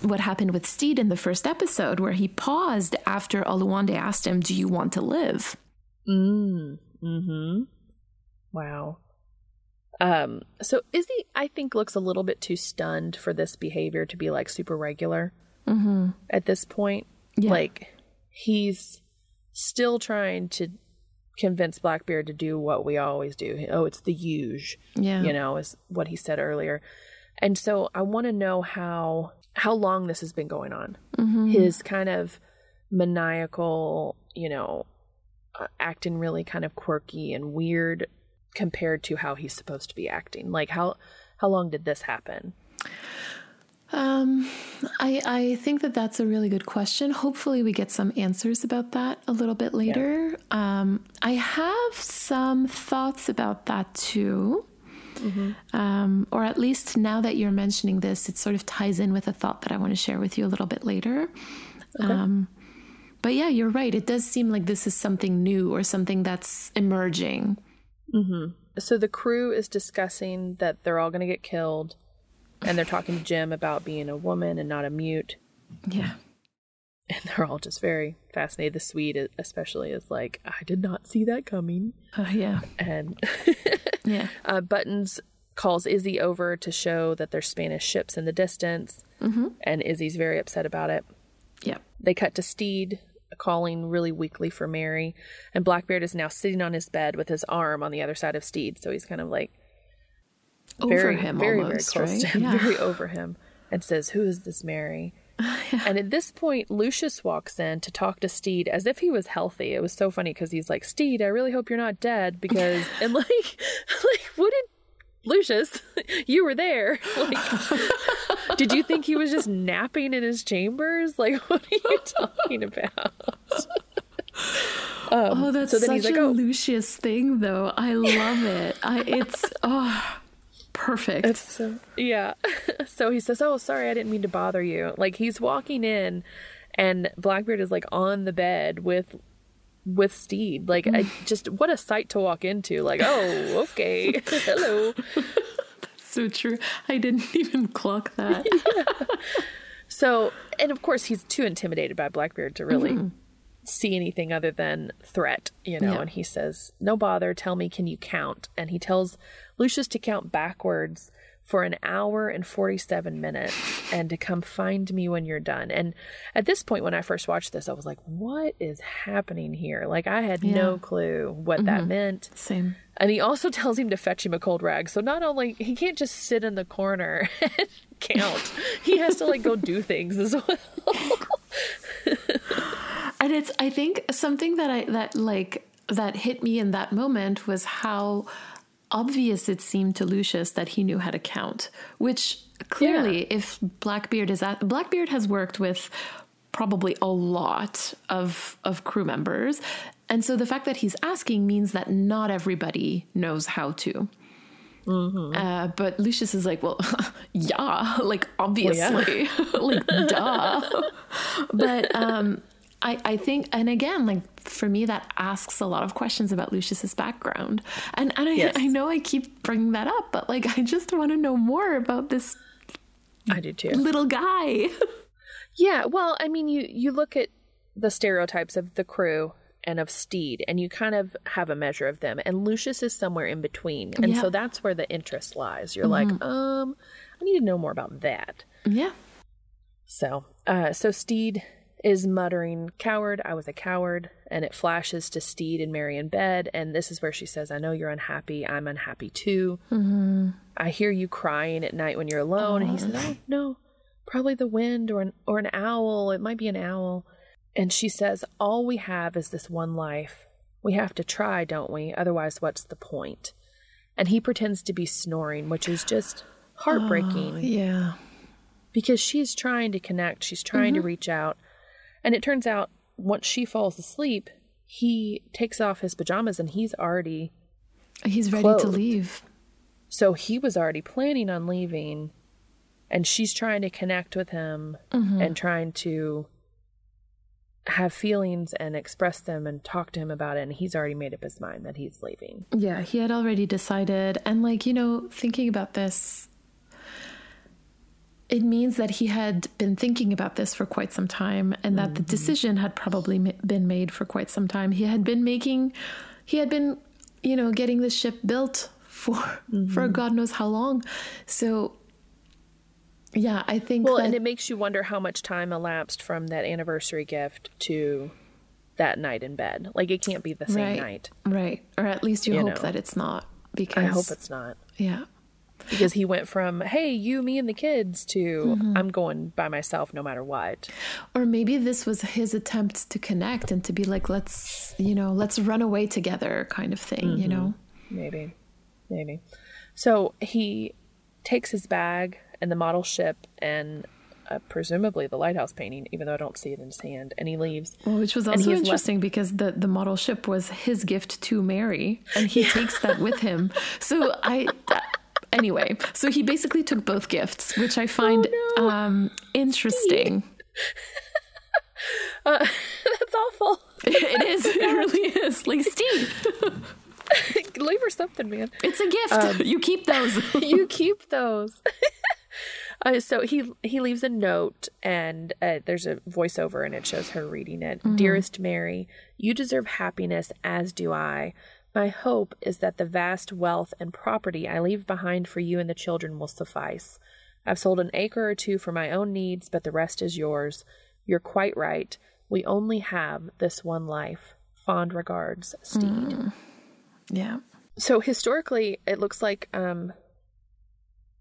Speaker 2: what happened with Stede in the first episode, where he paused after Oluwande asked him, "Do you want to live?"
Speaker 1: Mm. Hmm. Wow. Um. So Izzy, I think, looks a little bit too stunned for this behavior to be like super regular.
Speaker 2: Mm-hmm.
Speaker 1: At this point, yeah. like he's still trying to convince Blackbeard to do what we always do. Oh, it's the huge. Yeah. You know, is what he said earlier. And so I want to know how how long this has been going on. Mm-hmm. His kind of maniacal, you know, uh, acting really kind of quirky and weird compared to how he's supposed to be acting. Like how how long did this happen?
Speaker 2: Um, I I think that that's a really good question. Hopefully, we get some answers about that a little bit later. Yeah. Um, I have some thoughts about that too. Mm-hmm. Um, or at least now that you're mentioning this, it sort of ties in with a thought that I want to share with you a little bit later. Okay. Um, but yeah, you're right. It does seem like this is something new or something that's emerging.
Speaker 1: Mm-hmm. So the crew is discussing that they're all going to get killed and they're talking to Jim about being a woman and not a mute.
Speaker 2: Yeah.
Speaker 1: And they're all just very fascinated. The Swede, especially, is like, I did not see that coming.
Speaker 2: Uh, yeah.
Speaker 1: And [laughs]
Speaker 2: yeah.
Speaker 1: Uh, Buttons calls Izzy over to show that there's Spanish ships in the distance.
Speaker 2: Mm-hmm.
Speaker 1: And Izzy's very upset about it.
Speaker 2: Yeah.
Speaker 1: They cut to Stede calling really weakly for Mary. And Blackbeard is now sitting on his bed with his arm on the other side of Stede, So he's kind of like
Speaker 2: over very, him very, almost, very close right?
Speaker 1: to him, yeah. very [laughs] over him, and says, "Who is this Mary?" [laughs] yeah. And at this point, Lucius walks in to talk to Stede as if he was healthy. It was so funny because he's like, "Stede, I really hope you're not dead," because [laughs] and like, like, what did Lucius, you were there. Like, did you think he was just napping in his chambers? Like, what are you talking about?
Speaker 2: Um, oh, that's so such like, a oh. Lucius thing, though. I love it. I, it's oh, perfect.
Speaker 1: It's so, yeah. [laughs] so he says, "Oh, sorry, I didn't mean to bother you." Like he's walking in, and Blackbeard is like on the bed with with Stede. Like I [sighs] just what a sight to walk into. Like, oh, okay. [laughs] Hello. [laughs]
Speaker 2: That's so true. I didn't even clock that.
Speaker 1: yeah. So, and of course he's too intimidated by Blackbeard to really mm-hmm. see anything other than threat, you know, yeah. and he says, "No bother, tell me can you count?" And he tells Lucius to count backwards for an hour and 47 minutes and to come find me when you're done. And at this point, when I first watched this, I was like, what is happening here? Like, I had yeah. no clue what mm-hmm. that meant.
Speaker 2: Same.
Speaker 1: And he also [laughs] tells him to fetch him a cold rag. So not only, he can't just sit in the corner [laughs] and count, he has to like go do [laughs] things as well.
Speaker 2: and it's, I think something that I, that like, that hit me in that moment was how obvious it seemed to Lucius that he knew how to count, which clearly, yeah. if Blackbeard is at Blackbeard has worked with probably a lot of of crew members, and so the fact that he's asking means that not everybody knows how to. Mm-hmm. Uh, but Lucius is like, well, [laughs] yeah, [laughs] like obviously, well, yeah. [laughs] like duh. but um, I, I think, and again, like for me, that asks a lot of questions about Lucius's background. And, and I, yes. I know I keep bringing that up, but like, [laughs] I just want to know more about this.
Speaker 1: I do too.
Speaker 2: Little guy. [laughs]
Speaker 1: yeah. Well, I mean, you, you look at the stereotypes of the crew and of Stede, and you kind of have a measure of them. And Lucius is somewhere in between. And
Speaker 2: Yeah.
Speaker 1: so that's where the interest lies. You're like, um, I need to know more about that.
Speaker 2: Yeah.
Speaker 1: So, uh, so Stede is muttering, "Coward, I was a coward," and it flashes to Stede and Mary in bed, and this is where she says, "I know you're unhappy. I'm unhappy too. Mm-hmm. I hear you crying at night when you're alone." And he says, "Oh no, probably the wind or an or an owl. It might be an owl." And she says, "All we have is this one life. We have to try, don't we? Otherwise, what's the point?" And he pretends to be snoring, which is just oh, heartbreaking
Speaker 2: Yeah.
Speaker 1: because she's trying to connect, she's trying to mm-hmm. reach out. And it turns out once she falls asleep, he takes off his pajamas and he's already
Speaker 2: He's ready to leave.
Speaker 1: so he was already planning on leaving and she's trying to connect with him mm-hmm. and trying to have feelings and express them and talk to him about it and he's already made up his mind that he's leaving.
Speaker 2: Yeah, he had already decided. And, like, you know, thinking about this, it means that he had been thinking about this for quite some time and that the mm-hmm. decision had probably been made for quite some time. He had been making, he had been, you know, getting the ship built for mm-hmm. for God knows how long. So, yeah, I think
Speaker 1: Well,
Speaker 2: that,
Speaker 1: and it makes you wonder how much time elapsed from that anniversary gift to that night in bed. Like it can't be the same
Speaker 2: right,
Speaker 1: night.
Speaker 2: right, or at least you,
Speaker 1: You
Speaker 2: hope
Speaker 1: know.
Speaker 2: that it's not because
Speaker 1: I hope it's not.
Speaker 2: yeah.
Speaker 1: Because he went from, hey, you, me, and the kids to,
Speaker 2: Mm-hmm.
Speaker 1: I'm going by myself no matter what.
Speaker 2: Or maybe this was his attempt to connect and to be like, let's, you know, let's run away together kind of thing, you know?
Speaker 1: Maybe. Maybe. So he takes his bag and the model ship and uh, presumably the lighthouse painting, even though I don't see it in his hand, and he leaves.
Speaker 2: Well, which was also
Speaker 1: has left-
Speaker 2: interesting because the, the model ship was his gift to Mary and he [laughs] takes that with him. So I, anyway, so he basically took both gifts, which I find
Speaker 1: Oh, no.
Speaker 2: um, interesting. [laughs]
Speaker 1: Uh, [laughs] that's awful. [laughs]
Speaker 2: it is, it really is. Like, Stede,
Speaker 1: Leave her something, man.
Speaker 2: it's a gift.
Speaker 1: Um,
Speaker 2: you keep those.
Speaker 1: you keep those. uh, so he he leaves a note, and uh, there's a voiceover, and it shows her reading it. Dearest Mary, you deserve happiness, as do I. My hope is that the vast wealth and property I leave behind for you and the children will suffice. I've sold an acre or two for my own needs, but the rest is yours. You're quite right. We only have this one life. Fond regards, Stede.
Speaker 2: yeah.
Speaker 1: So historically, it looks like um,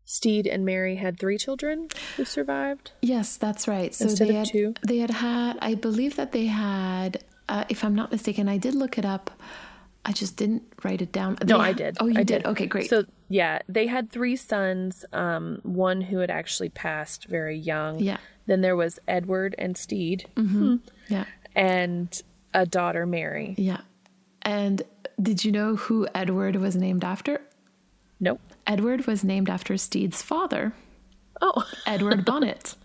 Speaker 1: Stede and Mary had three children who survived.
Speaker 2: Yes, that's right. So
Speaker 1: Instead
Speaker 2: they
Speaker 1: of
Speaker 2: had
Speaker 1: two?
Speaker 2: they had had I believe that they had uh, if I'm not mistaken, I did look it up. I just didn't write it down.
Speaker 1: No, I did.
Speaker 2: Oh, you
Speaker 1: I
Speaker 2: did. Okay, great.
Speaker 1: So yeah, they had three sons. Um, one who had actually passed very young.
Speaker 2: Yeah.
Speaker 1: Then there was Edward and Stede,
Speaker 2: yeah.
Speaker 1: and a daughter, Mary.
Speaker 2: Yeah. And did you know who Edward was named after?
Speaker 1: Nope.
Speaker 2: Edward was named after Stede's father,
Speaker 1: Oh, [laughs]
Speaker 2: Edward Bonnet.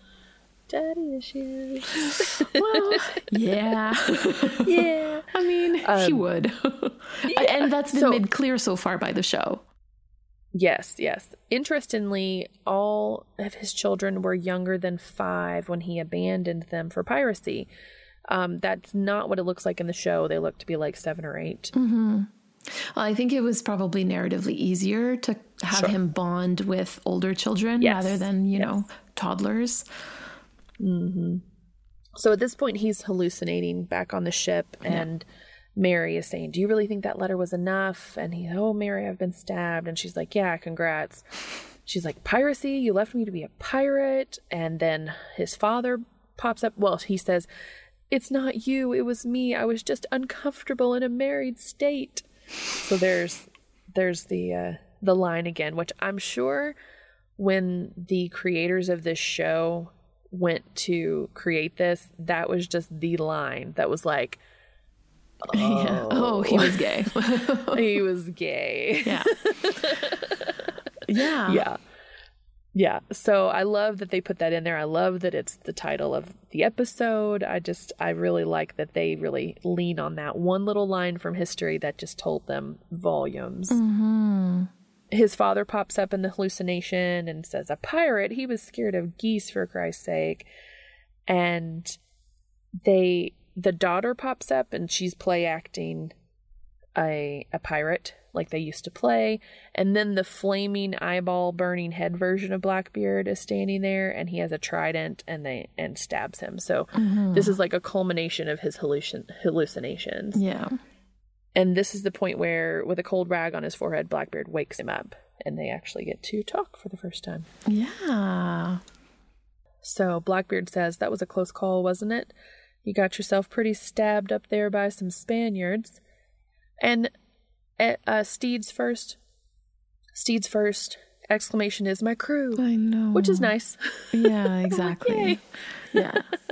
Speaker 1: Daddy issues. [laughs]
Speaker 2: well, yeah. [laughs]
Speaker 1: yeah.
Speaker 2: I mean, he would. [laughs] and that's been
Speaker 1: So-
Speaker 2: made clear so far by the show.
Speaker 1: Yes, yes. Interestingly, all of his children were younger than five when he abandoned them for piracy. Um, that's not what it looks like in the show. They look to be like seven or 8
Speaker 2: Well, I think it was probably narratively easier to have
Speaker 1: Sure.
Speaker 2: him bond with older children
Speaker 1: Yes.
Speaker 2: rather than, you
Speaker 1: Yes.
Speaker 2: know, toddlers.
Speaker 1: So at this point, he's hallucinating back on the ship, and Mary is saying, Do you really think that letter was enough? And he, Oh, Mary, I've been stabbed. And she's like, Yeah, congrats. She's like, Piracy? You left me to be a pirate? And then his father pops up. Well, he says, It's not you. It was me. I was just uncomfortable in a married state. So there's there's the uh, the line again, which I'm sure when the creators of this show went to create this, that was just the line that was like,
Speaker 2: Yeah. [laughs] Oh, oh, he was gay. [laughs]
Speaker 1: he was gay.
Speaker 2: yeah. yeah.
Speaker 1: yeah. Yeah. So I love that they put that in there. I love that it's the title of the episode. I just, I really like that they really lean on that one little line from history that just told them volumes. Mm-hmm. His father pops up in the hallucination and says, A pirate? He was scared of geese, for Christ's sake. And they the daughter pops up and she's play acting a a pirate like they used to play and then the flaming eyeball burning head version of blackbeard is standing there and he has a trident and they and stabs him so mm-hmm. this is like a culmination of his hallucin- hallucinations
Speaker 2: Yeah.
Speaker 1: And this is the point where with a cold rag on his forehead blackbeard wakes him up and they actually get to talk for the first time.
Speaker 2: Yeah.
Speaker 1: so blackbeard says that was a close call wasn't it? You got yourself pretty stabbed up there by some spaniards. And uh, uh, Stede's first Stede's first exclamation is my crew
Speaker 2: I know.
Speaker 1: which is nice
Speaker 2: Yeah, [laughs] exactly. Yeah.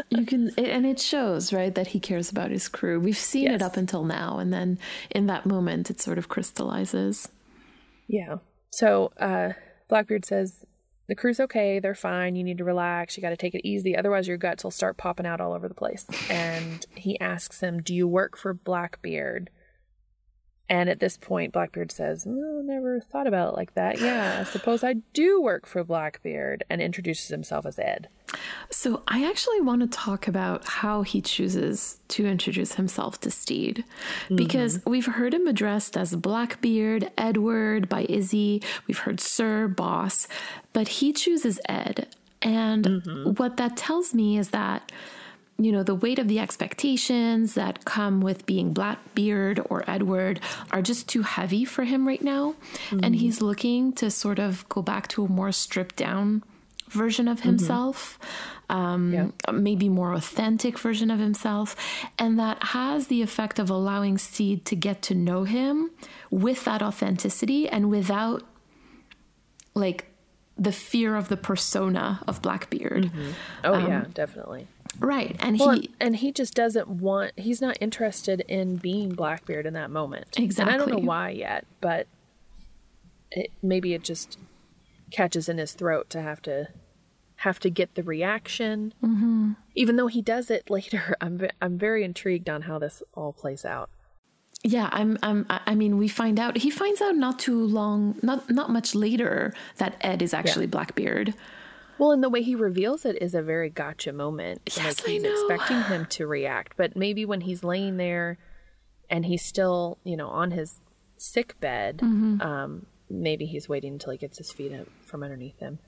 Speaker 2: You can it, and it shows, right, that he cares about his crew. We've seen
Speaker 1: Yes.
Speaker 2: it up until now and then in that moment it sort of crystallizes.
Speaker 1: Yeah. So uh, Blackbeard says, The crew's okay. They're fine. You need to relax. You got to take it easy. Otherwise, your guts will start popping out all over the place. And he asks him, Do you work for Blackbeard? And at this point, Blackbeard says, No, never thought about it like that. Yeah, I [sighs] suppose I do work for Blackbeard. And introduces himself as Ed.
Speaker 2: So I actually want to talk about how he chooses to introduce himself to Stede. Mm-hmm. Because we've heard him addressed as Blackbeard, Edward by Izzy, we've heard Sir, Boss, but he chooses Ed. And mm-hmm. what that tells me is that you know, the weight of the expectations that come with being Blackbeard or Edward are just too heavy for him right now. And mm-hmm. he's looking to sort of go back to a more stripped down version of mm-hmm. himself, um,
Speaker 1: Yeah.
Speaker 2: maybe more authentic version of himself. And that has the effect of allowing Stede to get to know him with that authenticity and without like the fear of the persona of Blackbeard. Mm-hmm.
Speaker 1: Oh, yeah, um, definitely.
Speaker 2: Right. And
Speaker 1: Well,
Speaker 2: he
Speaker 1: and he just doesn't want, he's not interested in being Blackbeard in that moment. Exactly. And I don't know why yet, but it, maybe it just catches in his throat to have to have to get the reaction. Mm-hmm. Even though he does it [laughs] later, I'm I'm very intrigued on how this all plays out.
Speaker 2: Yeah, I'm. I'm. I I mean, we find out. He finds out not too long, not not much later, that Ed is actually Blackbeard.
Speaker 1: Well, and the way he reveals it is a very gotcha moment.
Speaker 2: Yes,
Speaker 1: like
Speaker 2: I know.
Speaker 1: expecting him to react, but maybe when he's laying there and he's still, you know, on his sick bed,
Speaker 2: Mm-hmm.
Speaker 1: um, maybe he's waiting until he gets his feet up from underneath him.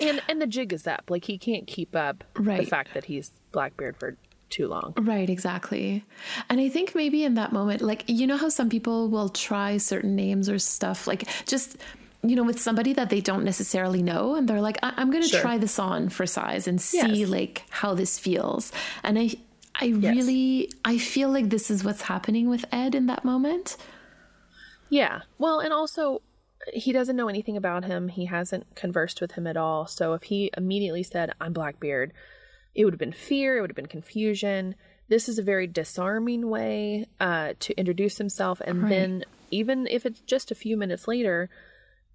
Speaker 1: And and the jig is up. Like he can't keep up
Speaker 2: right.
Speaker 1: the fact that he's Blackbeard for too long.
Speaker 2: Right, exactly. And I think maybe in that moment, like you know how some people will try certain names or stuff, like just you know with somebody that they don't necessarily know, and they're like, I- "I'm going to
Speaker 1: Sure.
Speaker 2: try this on for size and see
Speaker 1: Yes.
Speaker 2: like how this feels." And I, I really, I feel like this is what's happening with Ed in that moment.
Speaker 1: Yeah. Well, and also he doesn't know anything about him. He hasn't conversed with him at all. So if he immediately said, "I'm Blackbeard," it would have been fear. It would have been confusion. This is a very disarming way uh, to introduce himself, and
Speaker 2: Right.
Speaker 1: then even if it's just a few minutes later,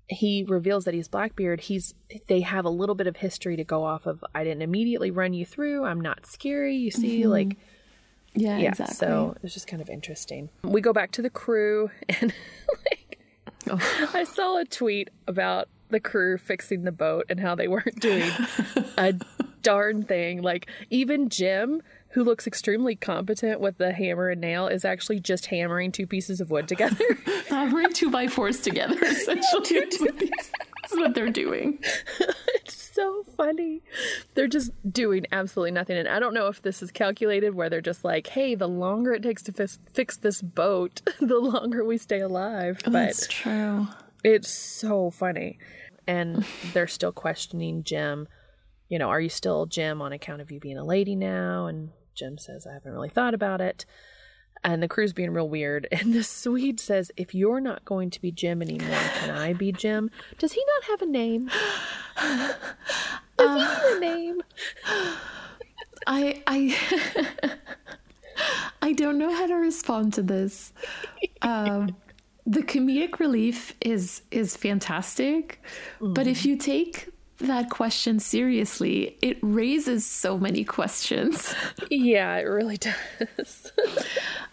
Speaker 1: he reveals that he's Blackbeard. He's they have a little bit of history to go off of. I didn't immediately run you through. I'm not scary. You see, mm-hmm. like
Speaker 2: Yeah,
Speaker 1: yeah.
Speaker 2: exactly.
Speaker 1: So it's just kind of interesting. We go back to the crew, [laughs] and like,
Speaker 2: Oh.
Speaker 1: I saw a tweet about the crew fixing the boat and how they weren't doing a [laughs] darn thing. Like even Jim, who looks extremely competent with the hammer and nail, is actually just hammering two pieces of wood together. [laughs] [laughs]
Speaker 2: hammering two by fours together. Essentially, is what these- is what they're doing. [laughs]
Speaker 1: it's so funny. They're just doing absolutely nothing. And I don't know if this is calculated where they're just like, hey, the longer it takes to fix, fix this boat, the longer we stay alive. Oh, but
Speaker 2: That's true.
Speaker 1: It's so funny. And they're still questioning Jim. You know, are you still Jim on account of you being a lady now? And Jim says, I haven't really thought about it. And the crew's being real weird. [laughs] And the Swede says, If you're not going to be Jim anymore, can I be Jim? Does he not have a name? [sighs] Does he need a name?
Speaker 2: I I [laughs] I don't know how to respond to this. Um, the comedic relief is is fantastic, but if you take that question seriously, it raises so many questions. [laughs]
Speaker 1: Yeah, it really does. [laughs]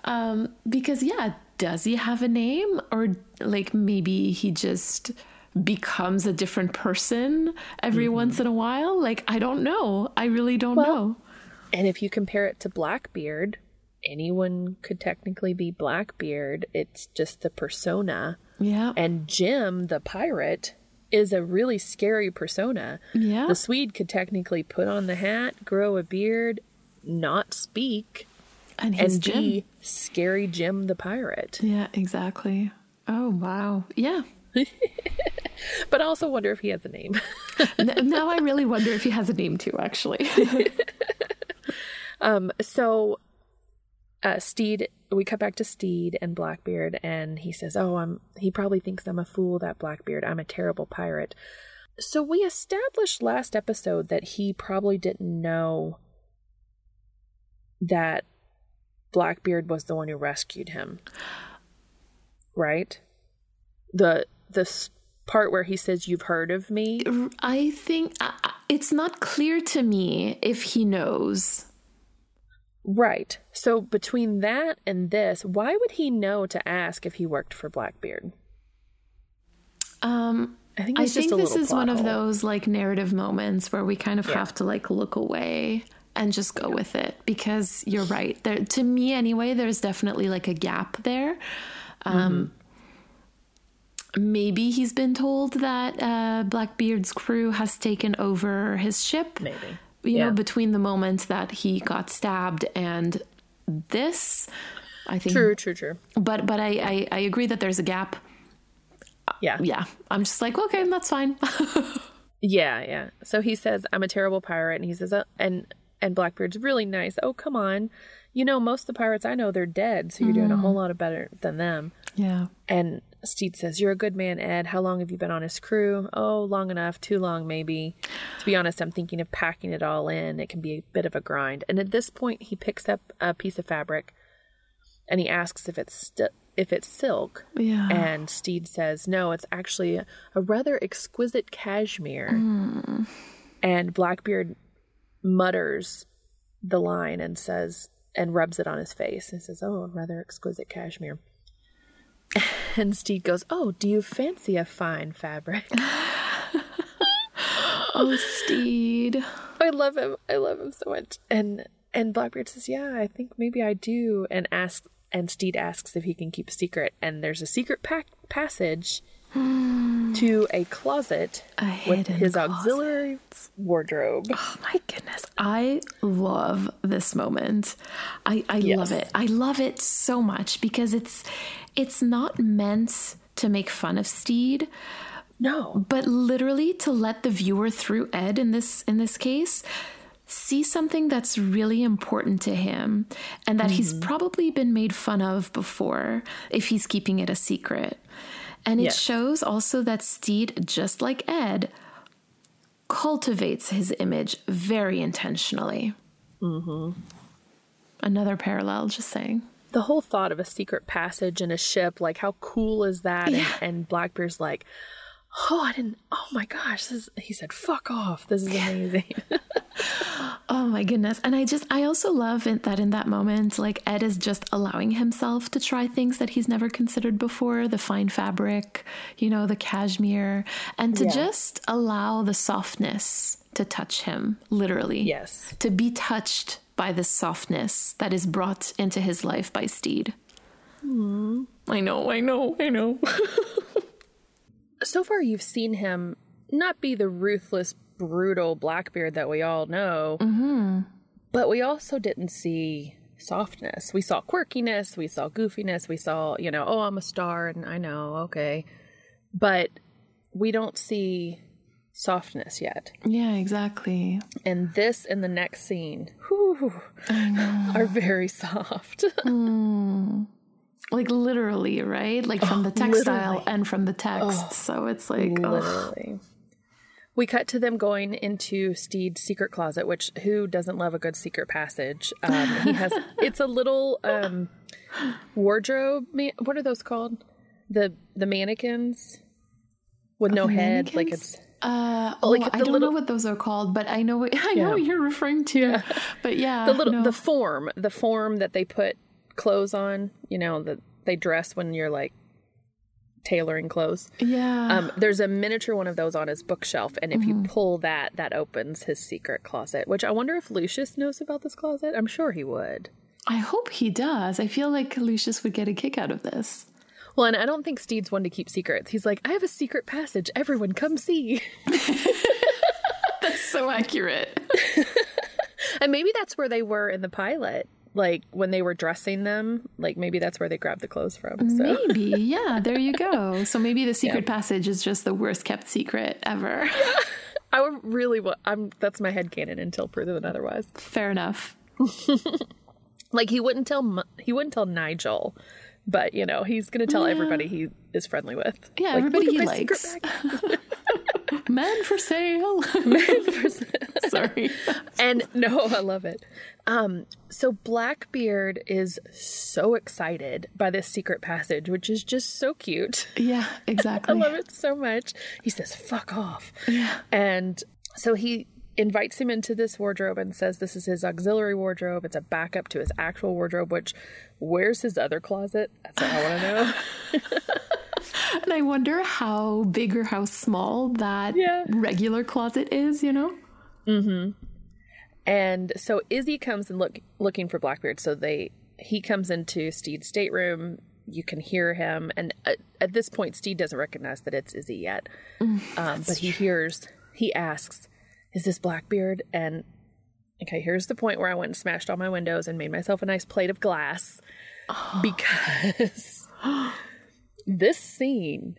Speaker 2: Um, because yeah, does he have a name, or like maybe he just becomes a different person every once in a while? Like I don't know. I really don't know.
Speaker 1: and if you compare it to Blackbeard, anyone could technically be Blackbeard. It's just the persona.
Speaker 2: Yeah.
Speaker 1: And Jim, the pirate, is a really scary persona.
Speaker 2: Yeah.
Speaker 1: The Swede could technically put on the hat, grow a beard, not speak,
Speaker 2: and
Speaker 1: and
Speaker 2: Jim.
Speaker 1: scary Jim the pirate.
Speaker 2: Yeah, exactly. Oh, wow. Yeah. [laughs]
Speaker 1: But I also wonder if he has a name. [laughs]
Speaker 2: Now I really wonder if he has a name too, actually. [laughs]
Speaker 1: so uh, Stede, we cut back to Stede and Blackbeard, and he says, "Oh, I'm." He probably thinks I'm a fool. That Blackbeard. I'm a terrible pirate. So we established last episode that he probably didn't know that Blackbeard was the one who rescued him. Right. The the part where he says, "You've heard of me."
Speaker 2: I think it's not clear to me if he knows.
Speaker 1: Right. So between that and this, why would he know to ask if he worked for Blackbeard?
Speaker 2: Um,
Speaker 1: I think
Speaker 2: I think this is one
Speaker 1: plot
Speaker 2: of those like narrative moments where we kind of
Speaker 1: Yeah.
Speaker 2: have to like look away and just go with it because you're right. There, to me anyway, there's definitely like a gap there. Um, Maybe he's been told that uh, Blackbeard's crew has taken over his ship.
Speaker 1: Maybe.
Speaker 2: You
Speaker 1: Yeah.
Speaker 2: know, between the moment that he got stabbed and this, I think.
Speaker 1: True, true, true.
Speaker 2: But but I, I I agree that there's a gap.
Speaker 1: Yeah.
Speaker 2: Yeah, I'm just like okay, that's fine. [laughs]
Speaker 1: Yeah, yeah. So he says, I'm a terrible pirate. And he says, uh, and, and Blackbeard's really nice. Oh, come on. You know, most of the pirates I know, they're dead. So you're doing a whole lot of better than them.
Speaker 2: yeah.
Speaker 1: And Stede says, You're a good man, Ed. How long have you been on his crew? Oh, long enough. Too long, maybe. To be honest, I'm thinking of packing it all in. It can be a bit of a grind. And at this point, he picks up a piece of fabric and he asks if it's st- if it's silk.
Speaker 2: Yeah.
Speaker 1: And Stede says, No, it's actually a, a rather exquisite cashmere. Hmm. And Blackbeard mutters the line and says, and rubs it on his face and says, Oh, rather exquisite cashmere. [laughs] And Stede goes, Oh, do you fancy a fine fabric? [laughs]
Speaker 2: Oh, Stede.
Speaker 1: I love him. I love him so much. And and Blackbeard says, Yeah, I think maybe I do. And asks and Stede asks if he can keep a secret. And there's a secret pack passage [gasps] to a closet
Speaker 2: A
Speaker 1: with his
Speaker 2: closet.
Speaker 1: auxiliary wardrobe.
Speaker 2: Oh my goodness. I love this moment. I, I
Speaker 1: Yes.
Speaker 2: love it. I love it so much because it's it's not meant to make fun of Stede,
Speaker 1: No.
Speaker 2: but literally to let the viewer through Ed in this in this case see something that's really important to him and that he's mm-hmm. probably been made fun of before if he's keeping it a secret. And it
Speaker 1: Yes.
Speaker 2: shows also that Stede, just like Ed, cultivates his image very intentionally. Mm-hmm. Another parallel, just saying.
Speaker 1: The whole thought of a secret passage in a ship, like how cool is that?
Speaker 2: Yeah.
Speaker 1: And, and Blackbeard's like, Oh, I didn't oh my gosh, this is, he said, fuck off. This is amazing. [laughs]
Speaker 2: Oh my goodness. And I just, I also love it that in that moment, like Ed is just allowing himself to try things that he's never considered before the fine fabric, you know, the cashmere, and to
Speaker 1: Yeah.
Speaker 2: just allow the softness to touch him, literally.
Speaker 1: yes.
Speaker 2: To be touched by the softness that is brought into his life by Stede. Mm-hmm. I know, I know, I know. [laughs]
Speaker 1: so far you've seen him not be the ruthless, brutal Blackbeard that we all know, mm-hmm. but we also didn't see softness. We saw quirkiness, we saw goofiness, we saw, you know, oh, I'm a star and I know, okay. But we don't see softness yet.
Speaker 2: yeah, exactly.
Speaker 1: And this and the next scene whew, [laughs] are very soft. [laughs]
Speaker 2: Like literally, right? Like from the textile
Speaker 1: literally.
Speaker 2: and from the text. so it's like, oh,
Speaker 1: Literally. We cut to them going into Stede's secret closet, which who doesn't love a good secret passage? Um, he has [laughs] it's a little um, wardrobe. ma- What are those called? The the mannequins with no head, like it's
Speaker 2: Uh,
Speaker 1: like
Speaker 2: oh, I don't
Speaker 1: little-
Speaker 2: know what those are called, but I know what, [laughs] I know
Speaker 1: Yeah.
Speaker 2: what you're referring to. But yeah,
Speaker 1: the little
Speaker 2: no.
Speaker 1: the form, the form that they put clothes on. You know that they dress when you're like tailoring clothes.
Speaker 2: yeah.
Speaker 1: Um, there's a miniature one of those on his bookshelf, and if
Speaker 2: Mm-hmm.
Speaker 1: you pull that, that opens his secret closet. Which I wonder if Lucius knows about this closet. I'm sure he would.
Speaker 2: I hope he does. I feel like Lucius would get a kick out of this.
Speaker 1: Well, and I don't think Stede's one to keep secrets. He's like, I have a secret passage. Everyone, come see. [laughs]
Speaker 2: That's so accurate. [laughs]
Speaker 1: and maybe that's where they were in the pilot. Like when they were dressing them, like maybe that's where they grabbed the clothes from. So.
Speaker 2: Maybe, yeah, there you go. So maybe the [laughs] secret yeah. passage is just the worst kept secret ever. Yeah. [laughs]
Speaker 1: I would really I'm that's my head canon until proven otherwise.
Speaker 2: Fair enough. [laughs]
Speaker 1: like he wouldn't tell he wouldn't tell Nigel but you know he's going to tell yeah. everybody he is friendly with.
Speaker 2: Yeah, like, everybody he likes. [laughs] Men for sale. [laughs]
Speaker 1: Men for sale. [laughs] Sorry. and no, I love it. Um, so Blackbeard is so excited by this secret passage, which is just so cute.
Speaker 2: Yeah, exactly.
Speaker 1: I love it so much. He says, "Fuck off."
Speaker 2: Yeah.
Speaker 1: And so he invites him into this wardrobe and says this is his auxiliary wardrobe. It's a backup to his actual wardrobe, which where's his other closet? That's what I want to know. [laughs]
Speaker 2: and I wonder how big or how small that yeah. regular closet is, you know?
Speaker 1: Mm-hmm. And so Izzy comes and look looking for Blackbeard. So they he comes into Stede's stateroom. You can hear him, and at, at this point, Stede doesn't recognize that it's Izzy yet. Mm, um, but he true. hears. He asks, is this Blackbeard? And okay, here's the point where I went and smashed all my windows and made myself a nice plate of glass oh. [gasps] because [gasps] this scene,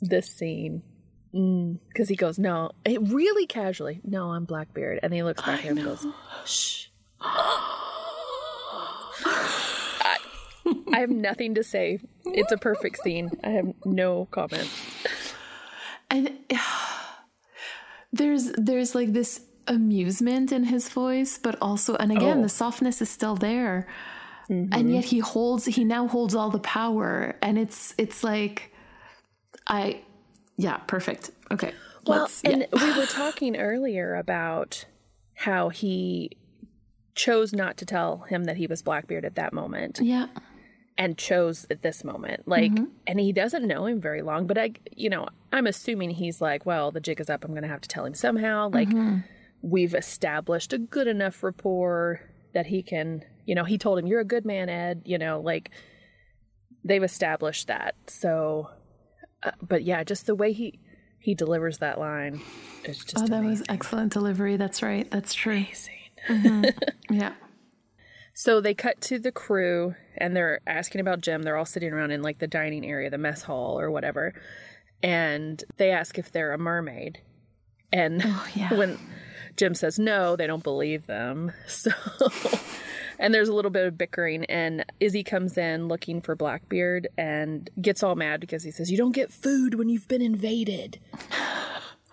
Speaker 1: this scene, because mm, he goes, no, it really casually, no, I'm Blackbeard, and he looks back at him and goes, shh. [gasps] I, I have nothing to say. It's a perfect scene. I have no comments.
Speaker 2: And. Uh, there's there's like this amusement in his voice, but also and again oh. the softness is still there. Mm-hmm. And yet he holds he now holds all the power and it's it's like I yeah, perfect. Okay.
Speaker 1: Well, and we were [laughs] talking earlier about how he chose not to tell him that he was Blackbeard at that moment.
Speaker 2: Yeah
Speaker 1: and chose at this moment. Like, mm-hmm. and he doesn't know him very long, but I, you know, I'm assuming he's like, well, the jig is up. I'm going to have to tell him somehow. Like, mm-hmm. we've established a good enough rapport that he can, you know, he told him, you're a good man, Ed, you know, like they've established that. So, uh, but yeah, just the way he, he delivers that line is just oh,
Speaker 2: that
Speaker 1: amazing.
Speaker 2: was excellent delivery. That's right. That's true.
Speaker 1: Amazing.
Speaker 2: Mm-hmm. [laughs] yeah.
Speaker 1: So they cut to the crew and they're asking about Jim. They're all sitting around in like the dining area, the mess hall or whatever. And they ask if they're a mermaid. And oh, [laughs] yeah. when Jim says no, they don't believe them. [laughs] So and there's a little bit of bickering and Izzy comes in looking for Blackbeard and gets all mad because he says, "You don't get food when you've been invaded."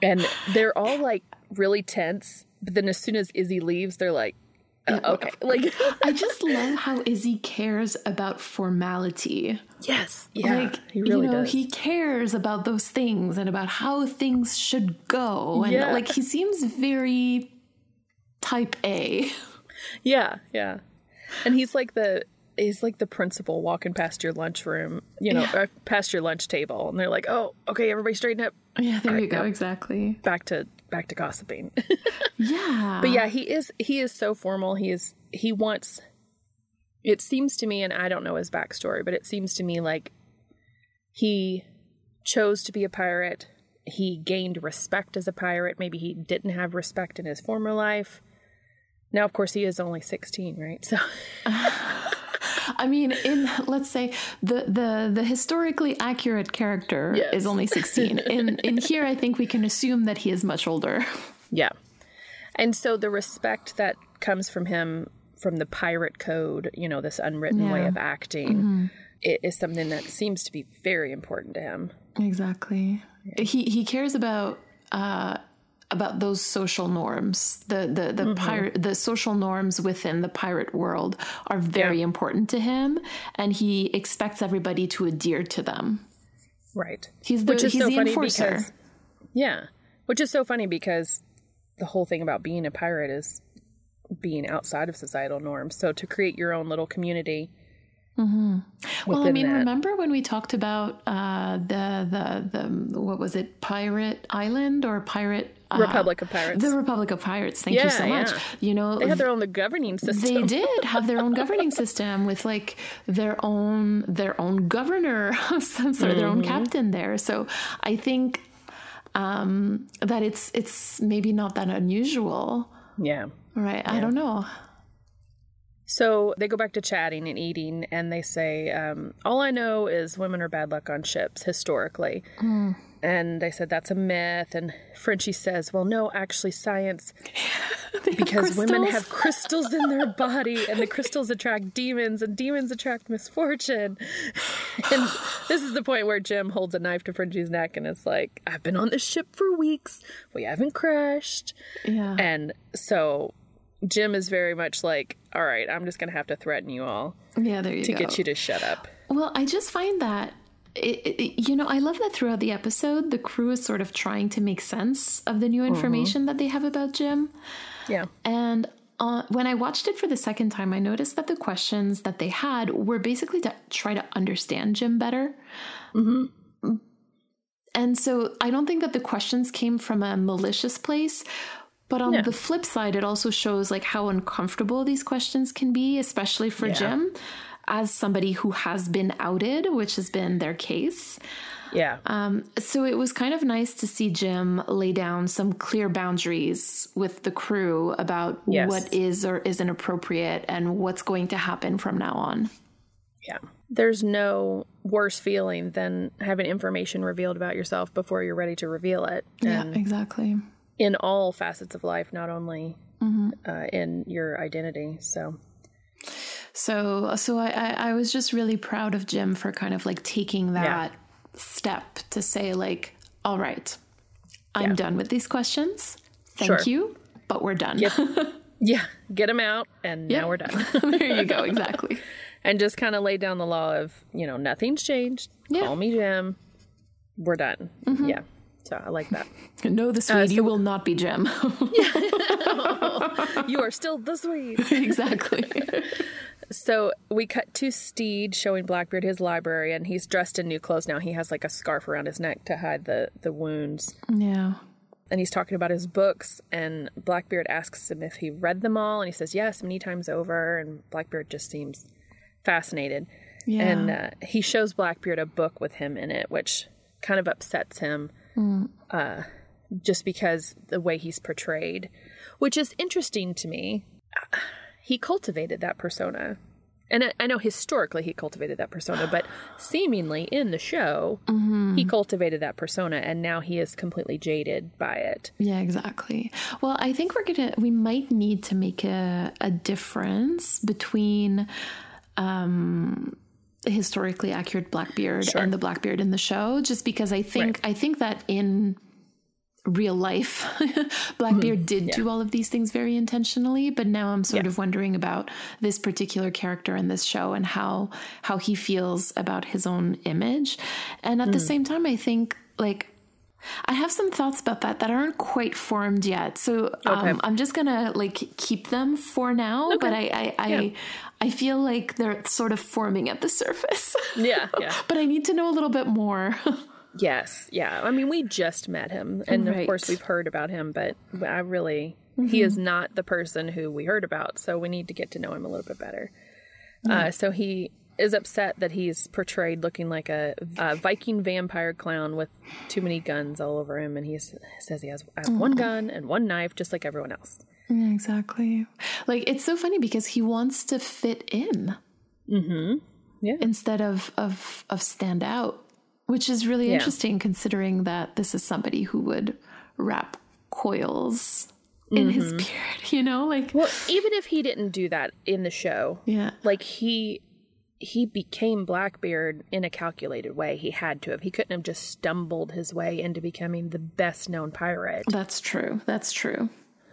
Speaker 1: And they're all like really tense, but then as soon as Izzy leaves, they're like, [laughs] okay. Like [laughs]
Speaker 2: I just love how Izzy cares about formality.
Speaker 1: Yes.
Speaker 2: Yeah. Like he really you know, does. he cares about those things and about how things should go. And yeah. like he seems very type A. [laughs]
Speaker 1: Yeah, yeah. And he's like the he's like the principal walking past your lunchroom, you know, yeah. past your lunch table, and they're like, "Oh, okay, everybody straighten up."
Speaker 2: Yeah, there you go. Exactly.
Speaker 1: Back to back to gossiping. [laughs]
Speaker 2: yeah.
Speaker 1: But yeah, he is he is so formal. He is he wants it seems to me, and I don't know his backstory, but it seems to me like he chose to be a pirate. He gained respect as a pirate. Maybe he didn't have respect in his former life. Now, of course, he is only 16, right? So. [laughs] [laughs]
Speaker 2: I mean, in let's say the the the historically accurate character yes. is only 16. In in here I think we can assume that he is much older.
Speaker 1: Yeah. And so the respect that comes from him from the pirate code, you know, this unwritten yeah. way of acting, mm-hmm. it is something that seems to be very important to him.
Speaker 2: Exactly. Yeah. He he cares about uh about those social norms. The the the mm-hmm. pirate the social norms within the pirate world are very yeah. important to him, and he expects everybody to adhere to them.
Speaker 1: Right.
Speaker 2: He's the,
Speaker 1: which is
Speaker 2: he's
Speaker 1: so
Speaker 2: the
Speaker 1: funny
Speaker 2: enforcer.
Speaker 1: because yeah, which is so funny because the whole thing about being a pirate is being outside of societal norms. So to create your own little community
Speaker 2: Mm-hmm. Well, I mean, that. remember when we talked about uh, the the the what was it, Pirate Island or Pirate
Speaker 1: Republic of Pirates.
Speaker 2: The Republic of Pirates. Thank you so much.
Speaker 1: yeah.
Speaker 2: You know,
Speaker 1: they had their own governing system.
Speaker 2: they did [laughs] have their own governing system with like their own their own governor [laughs] of some sort, their own captain there. So I think um, that it's it's maybe not that unusual,
Speaker 1: Yeah.
Speaker 2: right? I don't know.
Speaker 1: So they go back to chatting and eating, and they say, um, All I know is women are bad luck on ships historically. And they said that's a myth. And Frenchie says, Well, no, actually, science, [laughs] because women have crystals in their body, and the crystals attract demons, and demons attract misfortune. [laughs] And this is the point where Jim holds a knife to Frenchie's neck, and it's like, I've been on this ship for weeks. We haven't crashed.
Speaker 2: Yeah.
Speaker 1: And so Jim is very much like, all right, I'm just going to have to threaten you all
Speaker 2: yeah, there you
Speaker 1: to
Speaker 2: go.
Speaker 1: get you to shut up.
Speaker 2: Well, I just find that, it, it, you know, I love that throughout the episode, the crew is sort of trying to make sense of the new information that they have about Jim.
Speaker 1: Yeah.
Speaker 2: And uh, when I watched it for the second time, I noticed that the questions that they had were basically to try to understand Jim better. And so I don't think that the questions came from a malicious place. But on the flip side, it also shows like how uncomfortable these questions can be, especially for
Speaker 1: Yeah.
Speaker 2: Jim, as somebody who has been outed, which has been their case.
Speaker 1: Yeah.
Speaker 2: Um, so it was kind of nice to see Jim lay down some clear boundaries with the crew about
Speaker 1: Yes.
Speaker 2: what is or isn't appropriate and what's going to happen from now on.
Speaker 1: yeah. There's no worse feeling than having information revealed about yourself before you're ready to reveal it. And
Speaker 2: exactly.
Speaker 1: in all facets of life, not only
Speaker 2: Mm-hmm.
Speaker 1: uh, in your identity. So,
Speaker 2: So, so I, I, I was just really proud of Jim for kind of like taking that step to say like, all right, I'm
Speaker 1: Yeah.
Speaker 2: done with these questions. Thank
Speaker 1: Sure.
Speaker 2: you, but we're done. [laughs]
Speaker 1: yeah, get them out, and
Speaker 2: Yeah.
Speaker 1: now we're done. [laughs]
Speaker 2: there you go. [laughs] Exactly.
Speaker 1: and just kind of lay down the law of, you know, nothing's changed.
Speaker 2: Yeah.
Speaker 1: Call me Jim. We're done. Mm-hmm. Yeah. So I like that. [laughs]
Speaker 2: No, the Swede, you will not be Jim. [laughs]
Speaker 1: you are still the Swede. [laughs]
Speaker 2: exactly.
Speaker 1: So we cut to Stede showing Blackbeard his library, and he's dressed in new clothes now. He has like a scarf around his neck to hide the the wounds,
Speaker 2: yeah.
Speaker 1: and he's talking about his books. And Blackbeard asks him if he read them all, and he says yes, many times over. And Blackbeard just seems fascinated,
Speaker 2: Yeah.
Speaker 1: and uh, he shows Blackbeard a book with him in it, which kind of upsets him, uh, just because the way he's portrayed, which is interesting to me. He cultivated that persona. And I, know historically he cultivated that persona, but seemingly in the show, he cultivated that persona and now he is completely jaded by it.
Speaker 2: Yeah, exactly. Well, I think we're gonna we might need to make a a difference between um historically accurate Blackbeard
Speaker 1: Sure.
Speaker 2: and the Blackbeard in the show, just because I think I think that in real life [laughs] Blackbeard mm-hmm. did do all of these things very intentionally, but now I'm sort
Speaker 1: Yeah.
Speaker 2: of wondering about this particular character in this show and how how he feels about his own image. And at the mm. same time I think like I have some thoughts about that that aren't quite formed yet. So um,
Speaker 1: Okay.
Speaker 2: I'm just gonna like keep them for now. But I I I,
Speaker 1: Yeah.
Speaker 2: I feel like they're sort of forming at the surface. [laughs]
Speaker 1: Yeah, yeah.
Speaker 2: but I need to know a little bit more. [laughs]
Speaker 1: Yes, yeah. I mean, we just met him, and of course we've heard about him, but I really he is not the person who we heard about, so we need to get to know him a little bit better. Uh, so he is upset that he's portrayed looking like a, a Viking vampire clown with too many guns all over him, and he says he has uh, one gun and one knife, just like everyone else.
Speaker 2: Yeah, exactly. Like it's so funny because he wants to fit in.
Speaker 1: Mm-hmm. Yeah.
Speaker 2: Instead of of of stand out, which is really
Speaker 1: Yeah.
Speaker 2: interesting considering that this is somebody who would wrap coils in his beard, [laughs] you know? Like
Speaker 1: Well, even if he didn't do that in the show,
Speaker 2: yeah.
Speaker 1: like he he became Blackbeard in a calculated way. He had to have. He couldn't have just stumbled his way into becoming the best known pirate.
Speaker 2: That's true. That's true.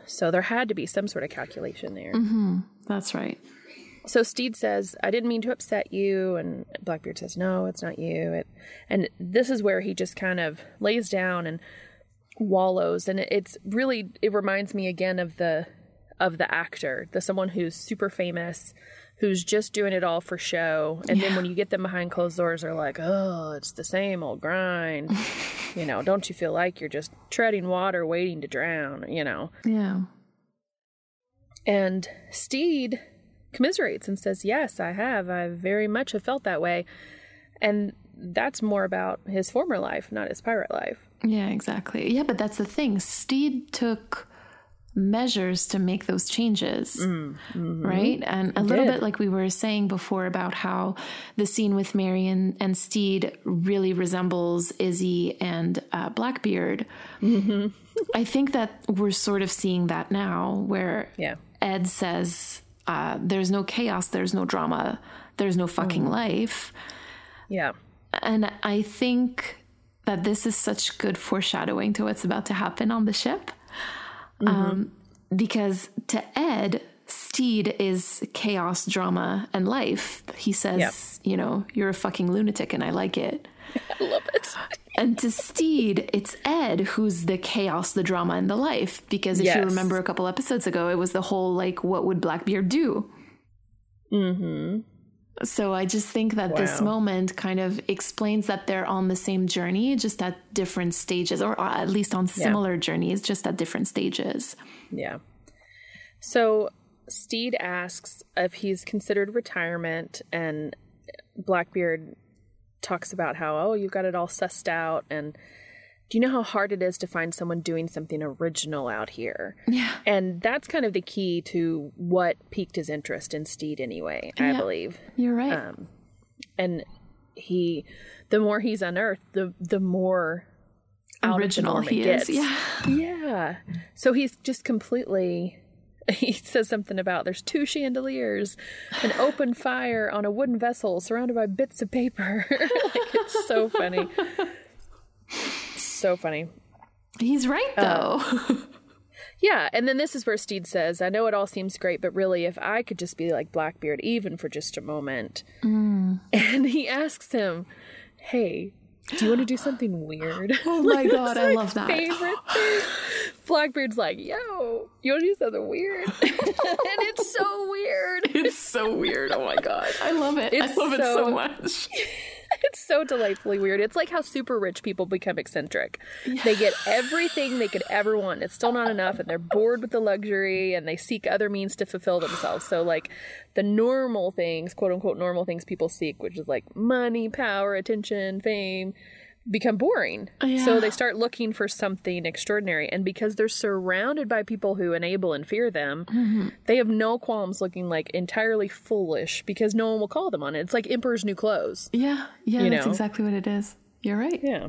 Speaker 1: So there had to be some sort of calculation there. Mm-hmm.
Speaker 2: That's right.
Speaker 1: So Stede says, "I didn't mean to upset you," and Blackbeard says, "No, it's not you." It, and this is where he just kind of lays down and wallows, and it's really it reminds me again of the of the actor, the someone who's super famous, who's just doing it all for show, and then when you get them behind closed doors, they're like, "Oh, it's the same old grind." [laughs] You know, don't you feel like you're just treading water waiting to drown, you know?
Speaker 2: Yeah.
Speaker 1: And Stede commiserates and says, Yes, I have. I very much have felt that way. And that's more about his former life, not his pirate life.
Speaker 2: Yeah, exactly. Yeah, but that's the thing. Stede took measures to make those changes, mm, mm-hmm. right? And a little bit like we were saying before about how the scene with and, and Stede really resembles Izzy and uh, Blackbeard. Mm-hmm. I think that we're sort of seeing that now, where
Speaker 1: yeah.
Speaker 2: Ed says, uh, "There's no chaos, there's no drama, there's no fucking mm. life."
Speaker 1: Yeah,
Speaker 2: and I think that this is such good foreshadowing to what's about to happen on the ship. Mm-hmm. Um, because to Ed, Stede is chaos, drama, and life. He says, yep. you know, you're a fucking lunatic and I like it. [laughs]
Speaker 1: I love it.
Speaker 2: and to Stede, it's Ed who's the chaos, the drama, and the life. Because if yes. you remember a couple episodes ago, it was the whole like, what would Blackbeard do?
Speaker 1: Mm hmm.
Speaker 2: So I just think that wow. this moment kind of explains that they're on the same journey, just at different stages, or uh, at least on similar yeah. journeys, just at different stages.
Speaker 1: Yeah. So Stede asks if he's considered retirement, and Blackbeard talks about how, oh, you've got it all sussed out, and do you know how hard it is to find someone doing something original out here?
Speaker 2: Yeah.
Speaker 1: And that's kind of the key to what piqued his interest in Stede anyway, I yeah, believe.
Speaker 2: You're right. Um,
Speaker 1: and he the more he's unearthed, the the more
Speaker 2: original he
Speaker 1: gets.
Speaker 2: is. Yeah.
Speaker 1: Yeah. So he's just completely [laughs] he says something about there's two chandeliers, an open [laughs] fire on a wooden vessel surrounded by bits of paper. [laughs] like, it's so funny so funny.
Speaker 2: He's right though. Uh, [laughs]
Speaker 1: yeah, and then this is where Stede says, "I know it all seems great, but really, if I could just be like Blackbeard, even for just a moment."
Speaker 2: Mm. [laughs]
Speaker 1: And he asks him, "Hey, do you want to do something weird?" [gasps]
Speaker 2: Oh [laughs] my like, god, I love that.
Speaker 1: Favorite thing. [gasps] Blackbeard's like, "Yo, you want to do something weird?" and it's so weird.
Speaker 2: It's so weird. Oh my god, I love it. It's I love so, it so much. [laughs]
Speaker 1: it's so delightfully weird. It's like how super rich people become eccentric. Yeah. They get [laughs] everything they could ever want. It's still not enough, and they're bored with the luxury, and they seek other means to fulfill themselves. So, like the normal things, quote unquote, normal things people seek, which is like money, power, attention, fame become boring. Yeah. So they start looking for something extraordinary. And because they're surrounded by people who enable and fear them, mm-hmm. they have no qualms looking like entirely foolish because no one will call them on it. It's like Emperor's New Clothes.
Speaker 2: Yeah. Yeah. You that's know? exactly what it is. You're right.
Speaker 1: Yeah.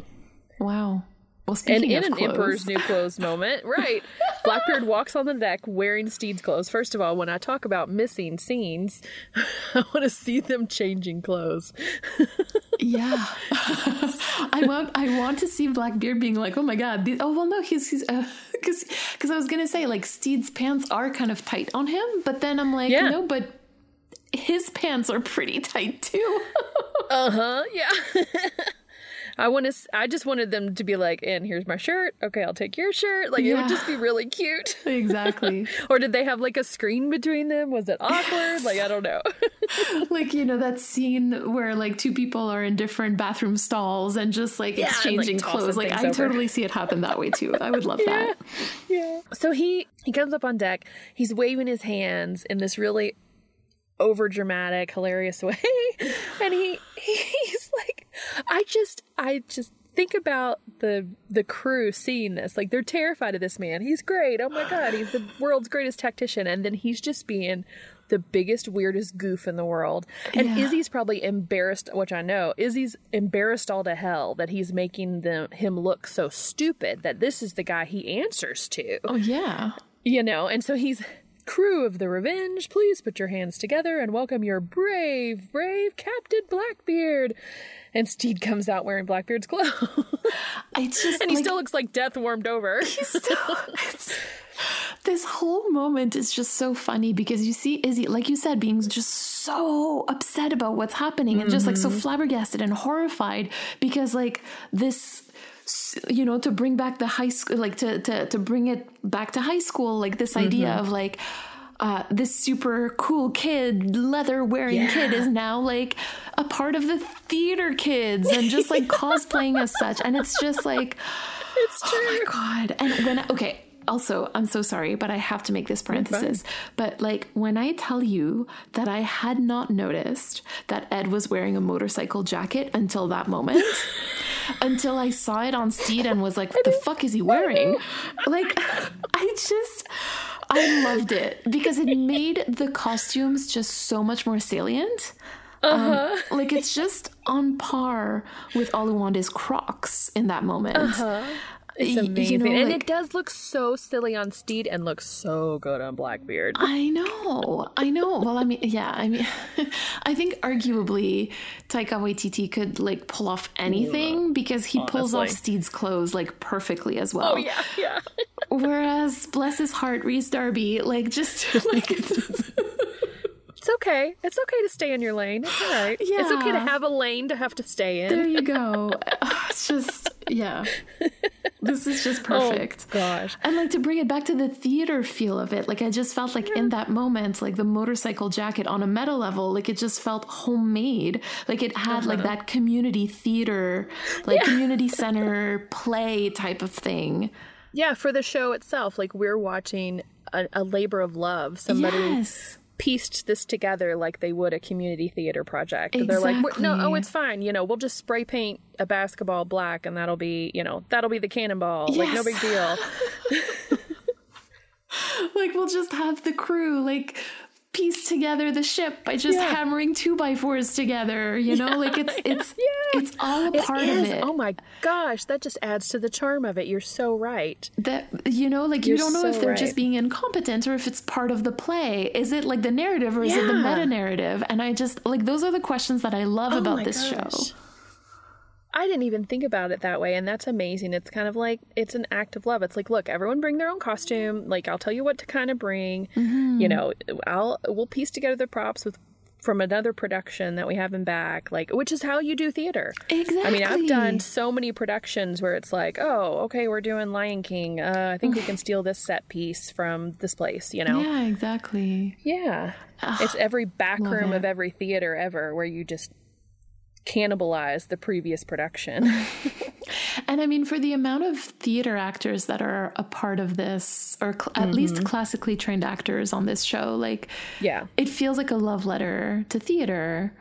Speaker 2: Wow. Well,
Speaker 1: speaking
Speaker 2: and
Speaker 1: in
Speaker 2: an
Speaker 1: Emperor's New Clothes [laughs] moment, right? Blackbeard walks on the deck wearing Stede's clothes. First of all, when I talk about missing scenes, [laughs] I want to see them changing clothes. [laughs]
Speaker 2: yeah, I want I want to see Blackbeard being like, oh my god, these, oh well, no, he's he's because uh, because I was gonna say like Stede's pants are kind of tight on him, but then I'm like, yeah. no, but his pants are pretty tight too.
Speaker 1: uh huh. Yeah. I want to. I just wanted them to be like, "And here's my shirt. Okay, I'll take your shirt." Like yeah. it would just be really cute. [laughs]
Speaker 2: Exactly. [laughs]
Speaker 1: or did they have like a screen between them? Was it awkward? like I don't know. [laughs]
Speaker 2: like you know that scene where like two people are in different bathroom stalls and just like yeah, exchanging and, like, clothes. Like I over. totally see it happen that way too. I would love
Speaker 1: yeah.
Speaker 2: that.
Speaker 1: Yeah. So he he comes up on deck. He's waving his hands in this really over dramatic, hilarious way. and he I just I just think about the the crew seeing this. Like they're terrified of this man. He's great. Oh my god, he's the [sighs] world's greatest tactician and then he's just being the biggest weirdest goof in the world. And yeah. Izzy's probably embarrassed, which I know. Izzy's embarrassed all to hell that he's making them him look so stupid that this is the guy he answers to.
Speaker 2: Oh yeah.
Speaker 1: You know, and so he's Crew of the Revenge, please put your hands together and welcome your brave, brave Captain Blackbeard. And Stede comes out wearing Blackbeard's clothes.
Speaker 2: I just
Speaker 1: and he like, still looks like death warmed over. [laughs]
Speaker 2: Still, this whole moment is just so funny because you see Izzy, like you said, being just so upset about what's happening and mm-hmm. just like so mm-hmm. flabbergasted and horrified because like this you know to bring back the high school like to to to bring it back to high school like this mm-hmm. idea of like uh, this super cool kid, leather wearing
Speaker 1: Yeah.
Speaker 2: kid, is now like a part of the theater kids and just like [laughs] cosplaying as such. And it's just like,
Speaker 1: It's true.
Speaker 2: oh my God. And when, I, okay, also, I'm so sorry, but I have to make this parenthesis. But like, when I tell you that I had not noticed that Ed was wearing a motorcycle jacket until that moment, [laughs] until I saw it on Stede and was like, what the fuck is he wearing? Like, I just, I loved it because it made the costumes just so much more salient. Um, like it's just on par with All I Want Is Crocs in that moment.
Speaker 1: It's amazing.
Speaker 2: you know,
Speaker 1: and
Speaker 2: like-
Speaker 1: it does look so silly on Stede and looks so good on Blackbeard.
Speaker 2: I know, I know. Well, I mean, yeah, I mean, [laughs] I think arguably Taika Waititi could like pull off anything because he pulls off
Speaker 1: Honestly.
Speaker 2: Stede's clothes like perfectly as well.
Speaker 1: Oh yeah, yeah. [laughs]
Speaker 2: Whereas, bless his heart, Rhys Darby, like just [laughs] like
Speaker 1: It's okay. It's okay to stay in your lane. It's all right. It's okay to have a lane to have to stay in.
Speaker 2: there you go. [laughs] It's just yeah, this is just
Speaker 1: Oh,
Speaker 2: perfect.
Speaker 1: gosh.
Speaker 2: And like to bring it back to the theater feel of it, like I just felt like in that moment, like the motorcycle jacket on a meta level, like it just felt homemade. Like it had like
Speaker 1: Uh-huh.
Speaker 2: that community theater, like community [laughs] center play type of thing.
Speaker 1: Yeah, for the show itself, like we're watching a, a labor of love. Somebody
Speaker 2: Yes.
Speaker 1: Pieced this together like they would a community theater project. And They're like, no, oh, it's fine. You know, we'll just spray paint a basketball black, and that'll be, you know, that'll be the cannonball. Like no big deal. [laughs]
Speaker 2: Like we'll just have the crew like piece together the ship by just
Speaker 1: Yeah.
Speaker 2: hammering two by fours together, you know? like it's [laughs] it's
Speaker 1: Yeah.
Speaker 2: it's all a part
Speaker 1: is.
Speaker 2: of it.
Speaker 1: Oh my gosh, that just adds to the charm of it. You're so right.
Speaker 2: that you know like you
Speaker 1: You're
Speaker 2: don't know if they're
Speaker 1: right.
Speaker 2: just being incompetent or if it's part of the play is it like the narrative or is it the meta narrative and i just like those are the questions that i love
Speaker 1: Oh
Speaker 2: about this show
Speaker 1: gosh. I didn't even think about it that way, and that's amazing. It's kind of like it's an act of love. It's like, look, everyone bring their own costume. Like, I'll tell you what to kind of bring.
Speaker 2: Mm-hmm.
Speaker 1: You know, I'll we'll piece together the props with from another production that we have in back, like which is how you do theater.
Speaker 2: exactly
Speaker 1: I mean, I've done so many productions where it's like, oh, okay, we're doing Lion King. Uh, I think we can steal this set piece from this place. You know,
Speaker 2: yeah exactly
Speaker 1: yeah. It's every back room
Speaker 2: it.
Speaker 1: of every theater ever where you just cannibalize the previous production. [laughs]
Speaker 2: and i mean for the amount of theater actors that are a part of this or cl- at least mm-hmm. classically trained actors on this show like
Speaker 1: yeah.
Speaker 2: it feels like a love letter to theater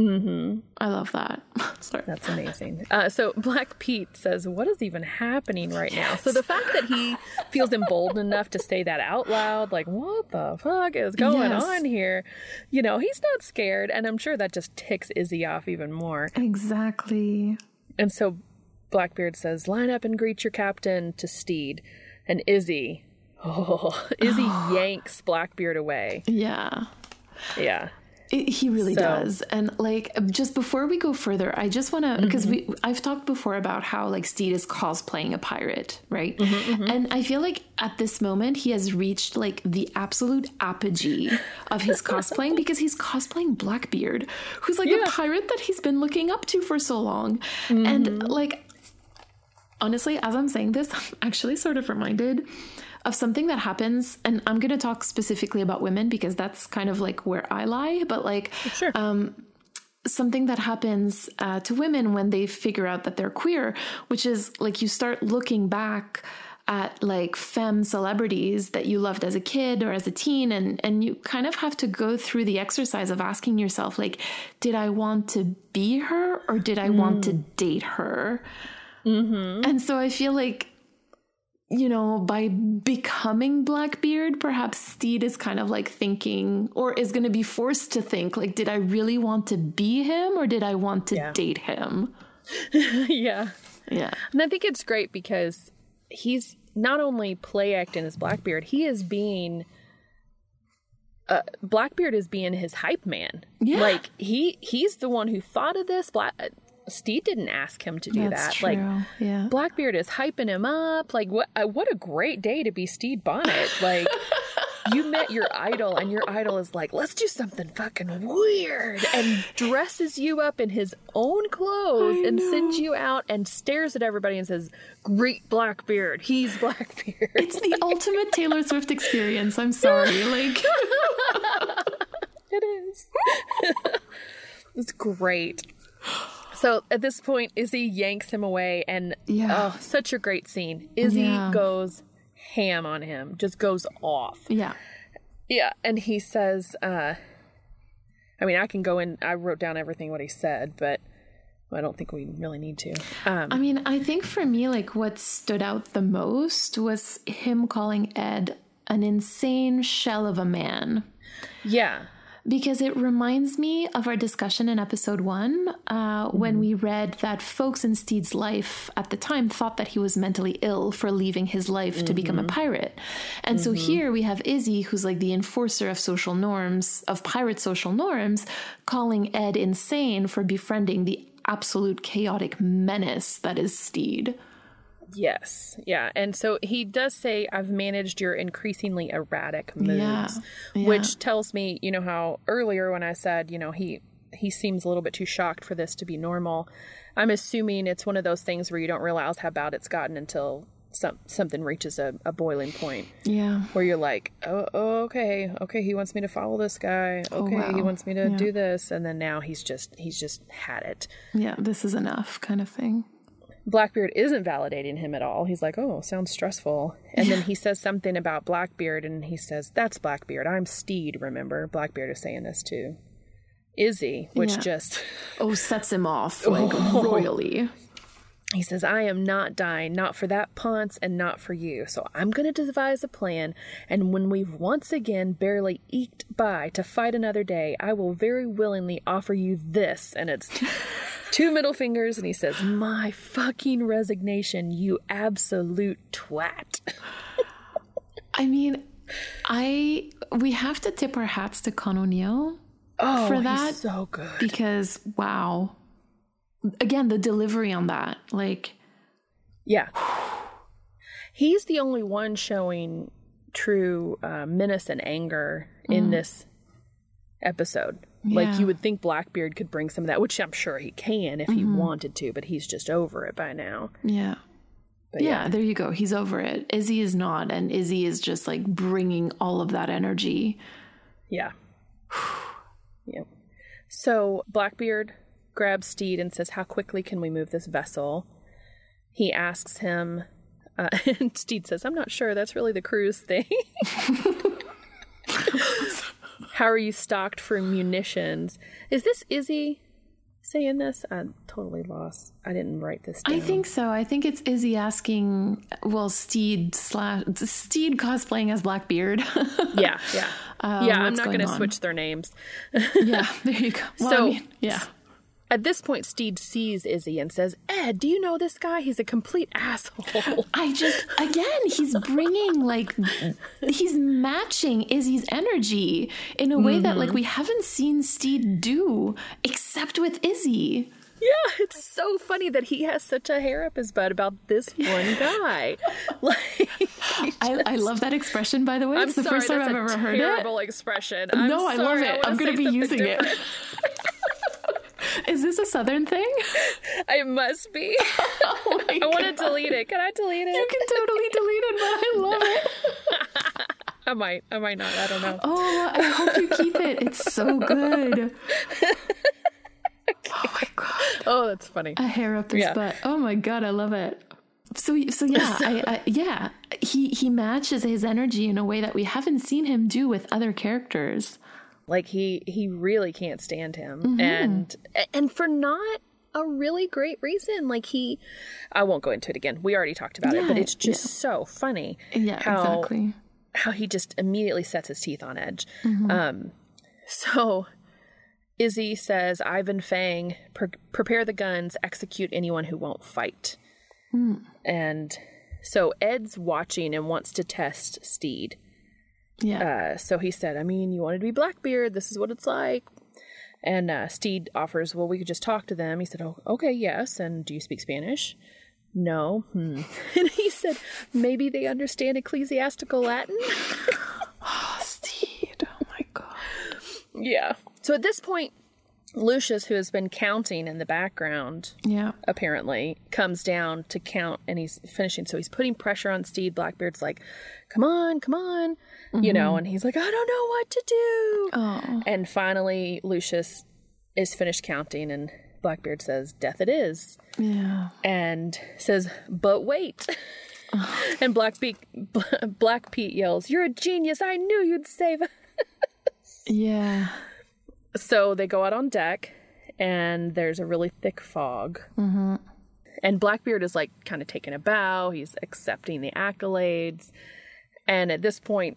Speaker 2: mm-hmm. i love that [laughs] sorry
Speaker 1: That's amazing. Uh, so Black Pete says, "What is even happening right now?" So the fact that he feels emboldened enough to say that out loud, like, "What the fuck is going
Speaker 2: Yes.
Speaker 1: on here?" You know, he's not scared, and I'm sure that just ticks Izzy off even more.
Speaker 2: exactly
Speaker 1: And so Blackbeard says, "Line up and greet your captain to Stede," and Izzy, oh, [laughs] Izzy [gasps] yanks Blackbeard away.
Speaker 2: yeah
Speaker 1: Yeah.
Speaker 2: It, he really
Speaker 1: So-
Speaker 2: does. And like just before we go further, I just want to because mm-hmm. we I've talked before about how like Stede is cosplaying a pirate, right? Mm-hmm, mm-hmm. And I feel like at this moment he has reached like the absolute apogee of his cosplaying because he's cosplaying Blackbeard, who's like
Speaker 1: Yeah.
Speaker 2: a pirate that he's been looking up to for so long. And like honestly, as I'm saying this, [laughs] I'm actually sort of reminded of something that happens, and I'm going to talk specifically about women because that's kind of like where I lie, but like
Speaker 1: Sure.
Speaker 2: Um, something that happens uh, to women when they figure out that they're queer, which is like you start looking back at like femme celebrities that you loved as a kid or as a teen and and you kind of have to go through the exercise of asking yourself like did i want to be her or did i want to mm. date her? Mm-hmm. And so I feel like, you know, by becoming Blackbeard, perhaps Stede is kind of like thinking, or is going to be forced to think, like, did I really want to be him or did I want to
Speaker 1: Yeah.
Speaker 2: date him? [laughs]
Speaker 1: yeah.
Speaker 2: Yeah.
Speaker 1: And I think it's great because he's not only play acting as Blackbeard, he is being uh, Blackbeard is being his hype man.
Speaker 2: Yeah.
Speaker 1: Like he he's the one who thought of this. Black Stede didn't ask him to do
Speaker 2: That's
Speaker 1: that.
Speaker 2: true.
Speaker 1: Like
Speaker 2: yeah.
Speaker 1: Blackbeard is hyping him up. Like what? Uh, what a great day to be Stede Bonnet. [laughs] Like you met your idol and your idol is like, let's do something fucking weird and dresses you up in his own clothes
Speaker 2: I
Speaker 1: and
Speaker 2: know.
Speaker 1: sends you out and stares at everybody and says, great Blackbeard. He's Blackbeard.
Speaker 2: It's the [laughs] ultimate Taylor Swift experience. I'm sorry. [laughs] Like,
Speaker 1: It is. it's great. [gasps] So at this point, Izzy yanks him away, and
Speaker 2: Yeah.
Speaker 1: oh, such a great scene. Izzy
Speaker 2: Yeah.
Speaker 1: goes ham on him, just goes off.
Speaker 2: yeah.
Speaker 1: Yeah, and he says, uh, I mean, I can go in, I wrote down everything what he said, but I don't think we really need to. Um,
Speaker 2: I mean, I think for me, like, what stood out the most was him calling Ed an insane shell of a man.
Speaker 1: yeah.
Speaker 2: Because it reminds me of our discussion in episode one uh, when mm-hmm. we read that folks in Stede's life at the time thought that he was mentally ill for leaving his life to become a mm-hmm. pirate. And so mm-hmm. here we have Izzy, who's like the enforcer of social norms, of pirate social norms, calling Ed insane for befriending the absolute chaotic menace that is Stede.
Speaker 1: Yes. Yeah. And so he does say, I've managed your increasingly erratic moods,
Speaker 2: Yeah, yeah.
Speaker 1: which tells me, you know, how earlier when I said, you know, he, he seems a little bit too shocked for this to be normal. I'm assuming it's one of those things where you don't realize how bad it's gotten until some, something reaches a, a boiling point
Speaker 2: Yeah.
Speaker 1: where you're like, oh, oh, okay, okay, he wants me to follow this guy. Oh, okay, he
Speaker 2: Oh, wow.
Speaker 1: wants me to
Speaker 2: Yeah.
Speaker 1: do this. And then now he's just, he's just had it.
Speaker 2: Yeah. This is enough kind of thing.
Speaker 1: Blackbeard isn't validating him at all. He's like, "Oh, sounds stressful." And then he says something about Blackbeard, and he says, "That's Blackbeard. I'm Stede." Remember, Blackbeard is saying this to Izzy, which
Speaker 2: Yeah.
Speaker 1: just
Speaker 2: Oh, sets him off [laughs] like royally.
Speaker 1: He says, "I am not dying, not for that Ponce, and not for you. So I'm going to devise a plan. And when we've once again barely eked by to fight another day, I will very willingly offer you this." And it's. [laughs] Two middle fingers, and he says, My fucking resignation, you absolute twat. [laughs]
Speaker 2: I mean, I we have to tip our hats to Con O'Neill
Speaker 1: Oh,
Speaker 2: for that
Speaker 1: so good.
Speaker 2: because wow. Again, the delivery on that, like
Speaker 1: Yeah. He's the only one showing true uh, menace and anger in this episode. Like you would think Blackbeard could bring some of that, which I'm sure he can if he wanted to, but he's just over it by now.
Speaker 2: yeah.
Speaker 1: But
Speaker 2: yeah, there you go. He's over it. Izzy is not, and Izzy is just like bringing all of that energy.
Speaker 1: Yeah. [sighs] yep. So Blackbeard grabs Stede and says, How quickly can we move this vessel? He asks him, uh, [laughs] and Stede says, I'm not sure. That's really the crew's thing. [laughs] How are you stocked for munitions? Is this Izzy saying this? I'm totally lost. I didn't write this down.
Speaker 2: I think so. I think it's Izzy asking, well, Stede slash Stede cosplaying as Blackbeard. [laughs]
Speaker 1: Yeah, yeah. yeah, I'm not
Speaker 2: going
Speaker 1: to switch their names.
Speaker 2: yeah, there you go. Well, I
Speaker 1: So-
Speaker 2: mean, yeah.
Speaker 1: At this point, Stede sees Izzy and says, Ed, do you know this guy? He's a complete asshole.
Speaker 2: I just again, he's bringing like he's matching Izzy's energy in a way that like mm-hmm. we haven't seen Stede do except with Izzy.
Speaker 1: Yeah, it's so funny that he has such a hair up his butt about this one guy. [laughs] like,
Speaker 2: I, I love that expression by the way.
Speaker 1: I'm
Speaker 2: It's the
Speaker 1: sorry,
Speaker 2: first time I've ever heard it.
Speaker 1: terrible expression. I'm
Speaker 2: No, I love it.
Speaker 1: wanna
Speaker 2: I'm gonna be using
Speaker 1: different.
Speaker 2: it. [laughs] [laughs] Is this a southern thing?
Speaker 1: It must be. [laughs]
Speaker 2: Oh
Speaker 1: I want to delete it. Can I delete it?
Speaker 2: You can totally delete it, but I love it. [laughs]
Speaker 1: I might. I might not. I don't know.
Speaker 2: Oh, I hope you keep it. It's so good. Oh my god.
Speaker 1: Oh, that's funny.
Speaker 2: a hair up his
Speaker 1: Yeah.
Speaker 2: butt. Oh my god, I love it. So so yeah, I, I yeah, he he matches his energy in a way that we haven't seen him do with other characters.
Speaker 1: Like he he really can't stand him,
Speaker 2: Mm-hmm.
Speaker 1: and and for not a really great reason. Like he, I won't go into it again. We already talked about it, but it's just so funny.
Speaker 2: Yeah,
Speaker 1: how,
Speaker 2: exactly.
Speaker 1: how he just immediately sets his teeth on edge.
Speaker 2: Mm-hmm.
Speaker 1: Um, so Izzy says, Ivan Fang, pre- prepare the guns, execute anyone who won't fight.
Speaker 2: Hmm.
Speaker 1: And so Ed's watching and wants to test Stede.
Speaker 2: Yeah.
Speaker 1: Uh, so he said, I mean, you wanted to be Blackbeard. This is what it's like. And uh, Stede offers, well, we could just talk to them. He said, oh, okay, yes. And do you speak Spanish? No. Hmm. [laughs] and he said, maybe they understand ecclesiastical Latin. oh, Stede. Oh, my God. [laughs] Yeah. So at this point, Lucius, who has been counting in the background,
Speaker 2: Yeah.
Speaker 1: apparently, comes down to count and he's finishing. So he's putting pressure on Stede. Blackbeard's like, come on, come on. You know, mm-hmm. and he's like, I don't know what to do.
Speaker 2: Oh.
Speaker 1: And finally, Lucius is finished counting and Blackbeard says, Death it is.
Speaker 2: Yeah.
Speaker 1: And says, But wait. [laughs] and Black, Pete, Black Pete yells, You're a genius. I knew you'd save us.
Speaker 2: Yeah.
Speaker 1: So they go out on deck, and there's a really thick fog. Mm-hmm. And Blackbeard is like kind of taking a bow. He's accepting the accolades. And at this point,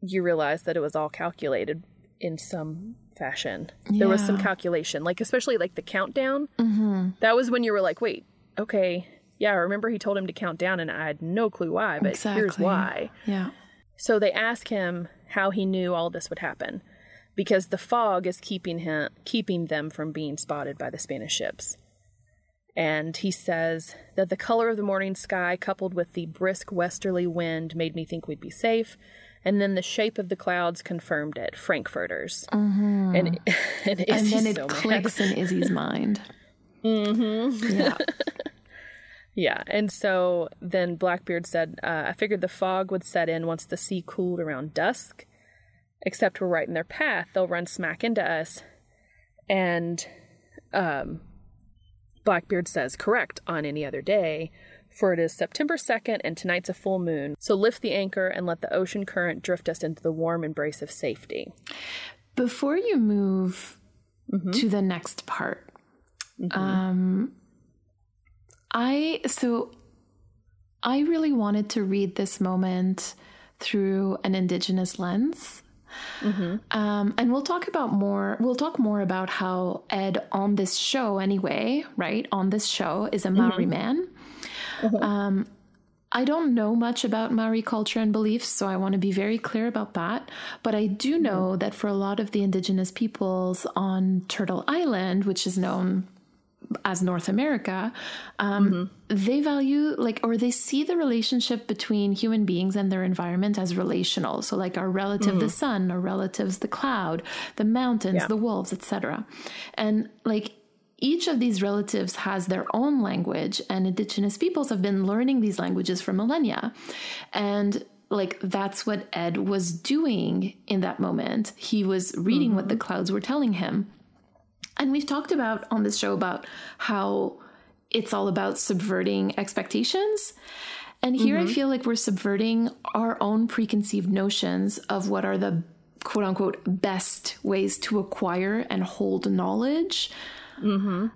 Speaker 1: you realize that it was all calculated in some fashion. There was some calculation, like especially like the countdown. Mm-hmm. That was when you were like, wait, okay. Yeah, I remember he told him to count down, and I had no clue why, but here's why.
Speaker 2: Yeah.
Speaker 1: So they ask him how he knew all this would happen because the fog is keeping him keeping them from being spotted by the Spanish ships. And he says that the color of the morning sky coupled with the brisk westerly wind made me think we'd be safe. And then the shape of the clouds confirmed it, Frankfurters. [laughs] And, and,
Speaker 2: And then it
Speaker 1: so mad.
Speaker 2: clicks in Izzy's mind. [laughs] Mm-hmm. Yeah. [laughs]
Speaker 1: Yeah, and so then Blackbeard said, uh, I figured the fog would set in once the sea cooled around dusk. Except we're right in their path. They'll run smack into us. And um, Blackbeard says, correct, on any other day, for it is September 2nd and tonight's a full moon. So lift the anchor and let the ocean current drift us into the warm embrace of safety.
Speaker 2: Before you move to the next part, um, I so I really wanted to read this moment through an indigenous lens. Um, and we'll talk about more. We'll talk more about how Ed on this show, anyway, right? On this show is a Maori man. Um, I don't know much about Maori culture and beliefs, so I want to be very clear about that. But I do know that for a lot of the indigenous peoples on Turtle Island, which is known as North America, um, mm-hmm. they value like or they see the relationship between human beings and their environment as relational. So like our relative the mm. sun, our relatives the cloud, the mountains,
Speaker 1: Yeah.
Speaker 2: the wolves, etc. And like each of these relatives has their own language, and indigenous peoples have been learning these languages for millennia. And like that's what Ed was doing in that moment. He was reading what the mm-hmm. clouds were telling him. And we've talked about on this show about how it's all about subverting expectations. And here I mm-hmm. feel like we're subverting our own preconceived notions of what are the quote unquote best ways to acquire and hold knowledge. Mm-hmm.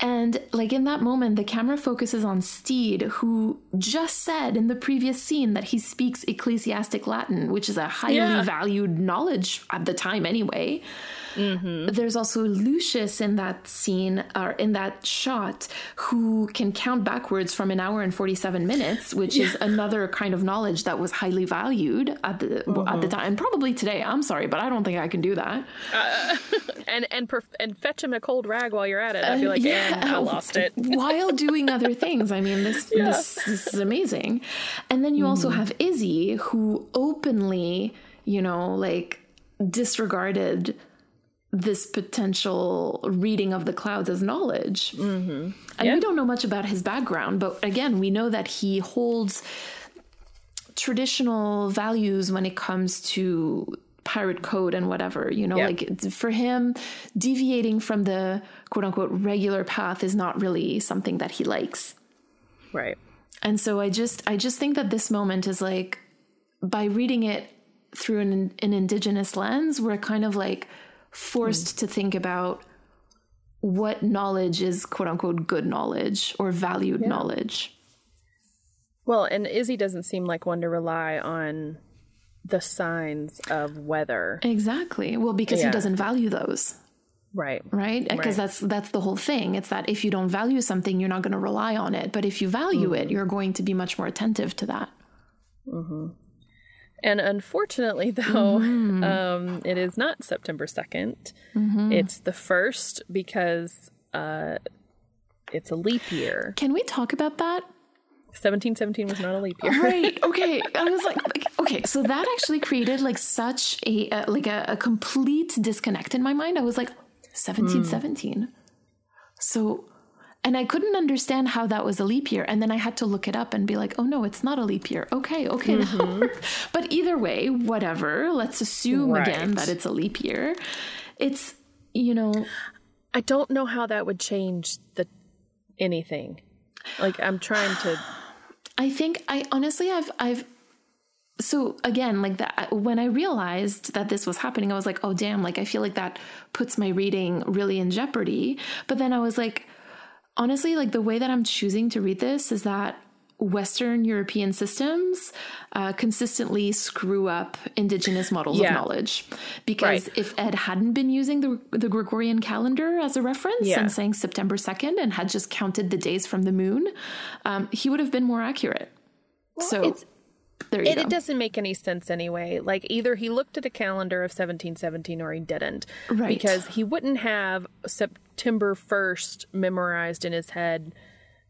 Speaker 2: And like in that moment, the camera focuses on Stede, who just said in the previous scene that he speaks ecclesiastic Latin, which is a highly
Speaker 1: Yeah.
Speaker 2: valued knowledge at the time anyway. Mm-hmm. There's also Lucius in that scene or in that shot who can count backwards from an hour and 47 minutes, which is another kind of knowledge that was highly valued at the at the mm-hmm. time and probably today. I'm sorry, but I don't think I can do that.
Speaker 1: Uh, [laughs] and and perf- and fetch him a cold rag while you're at it. I'd be uh, like, and I lost it. [laughs]
Speaker 2: while doing other [laughs] things. I mean, this, this this is amazing. And then you also
Speaker 1: Mm-hmm.
Speaker 2: have Izzy, who openly, you know, like disregarded this potential reading of the clouds as knowledge. Mm-hmm. And
Speaker 1: Yeah.
Speaker 2: we don't know much about his background, but again, we know that he holds traditional values when it comes to pirate code and whatever you know
Speaker 1: Yeah.
Speaker 2: like for him deviating from the quote unquote regular path is not really something that he likes
Speaker 1: Right.
Speaker 2: and so i just i just think that this moment is like by reading it through an, an indigenous lens we're kind of like forced mm. to think about what knowledge is quote unquote good knowledge or valued knowledge.
Speaker 1: Well, and Izzy doesn't seem like one to rely on the signs of weather.
Speaker 2: exactly. Well because he doesn't value those.
Speaker 1: Right.
Speaker 2: right? Because
Speaker 1: Right.
Speaker 2: that's that's the whole thing. It's that if you don't value something you're not going to rely on it. But if you value it mm-hmm. you're going to be much more attentive to that mm-hmm.
Speaker 1: And unfortunately, [laughs] though, um, it is not September 2nd. It's the first because uh, it's a leap year.
Speaker 2: can we talk about that
Speaker 1: 1717 was not a leap year.
Speaker 2: right [laughs] okay i was like, like okay okay, so that actually created like such a uh, like a, a, complete disconnect in my mind. I was like 1717. Mm. So and I couldn't understand how that was a leap year. And then I had to look it up and be like, oh no, it's not a leap year. Okay, okay. Mm-hmm. but either way, whatever. Let's assume right. again that it's a leap year. It's, you know.
Speaker 1: I don't know how that would change the anything. Like I'm trying to [sighs]
Speaker 2: I think I honestly I've I've so again like that when i realized that this was happening i was like oh damn like i feel like that puts my reading really in jeopardy but then i was like honestly, like the way that I'm choosing to read this is that Western European systems uh, consistently screw up indigenous models yeah. of knowledge. Because right. if Ed hadn't been using the, the Gregorian calendar as a reference yeah. and saying September 2nd and had just counted the days from the moon, um, he would have been more accurate. Well, so it's
Speaker 1: there it, it, doesn't make any sense anyway. Like either he looked at a calendar of 1717 or he didn't. Right. Because he wouldn't have September 1st memorized in his head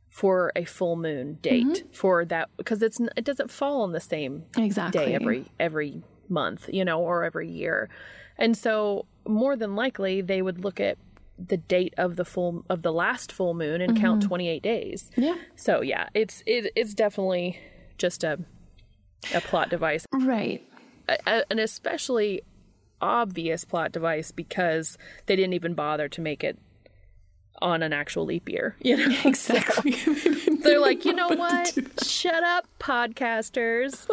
Speaker 1: for a full moon date mm-hmm. for that because it's it doesn't fall on the same exactly. day every every month, you know, or every year. And so more than likely they would look at the date of the full of the last full moon and mm-hmm. count 28 days. Yeah. So yeah, it's it, it's definitely just a a plot device.
Speaker 2: Right.
Speaker 1: A, an especially obvious plot device because they didn't even bother to make it on an actual leap year. [laughs] You know, [laughs]
Speaker 2: exactly. [laughs]
Speaker 1: They're like, you know what? Shut up, podcasters.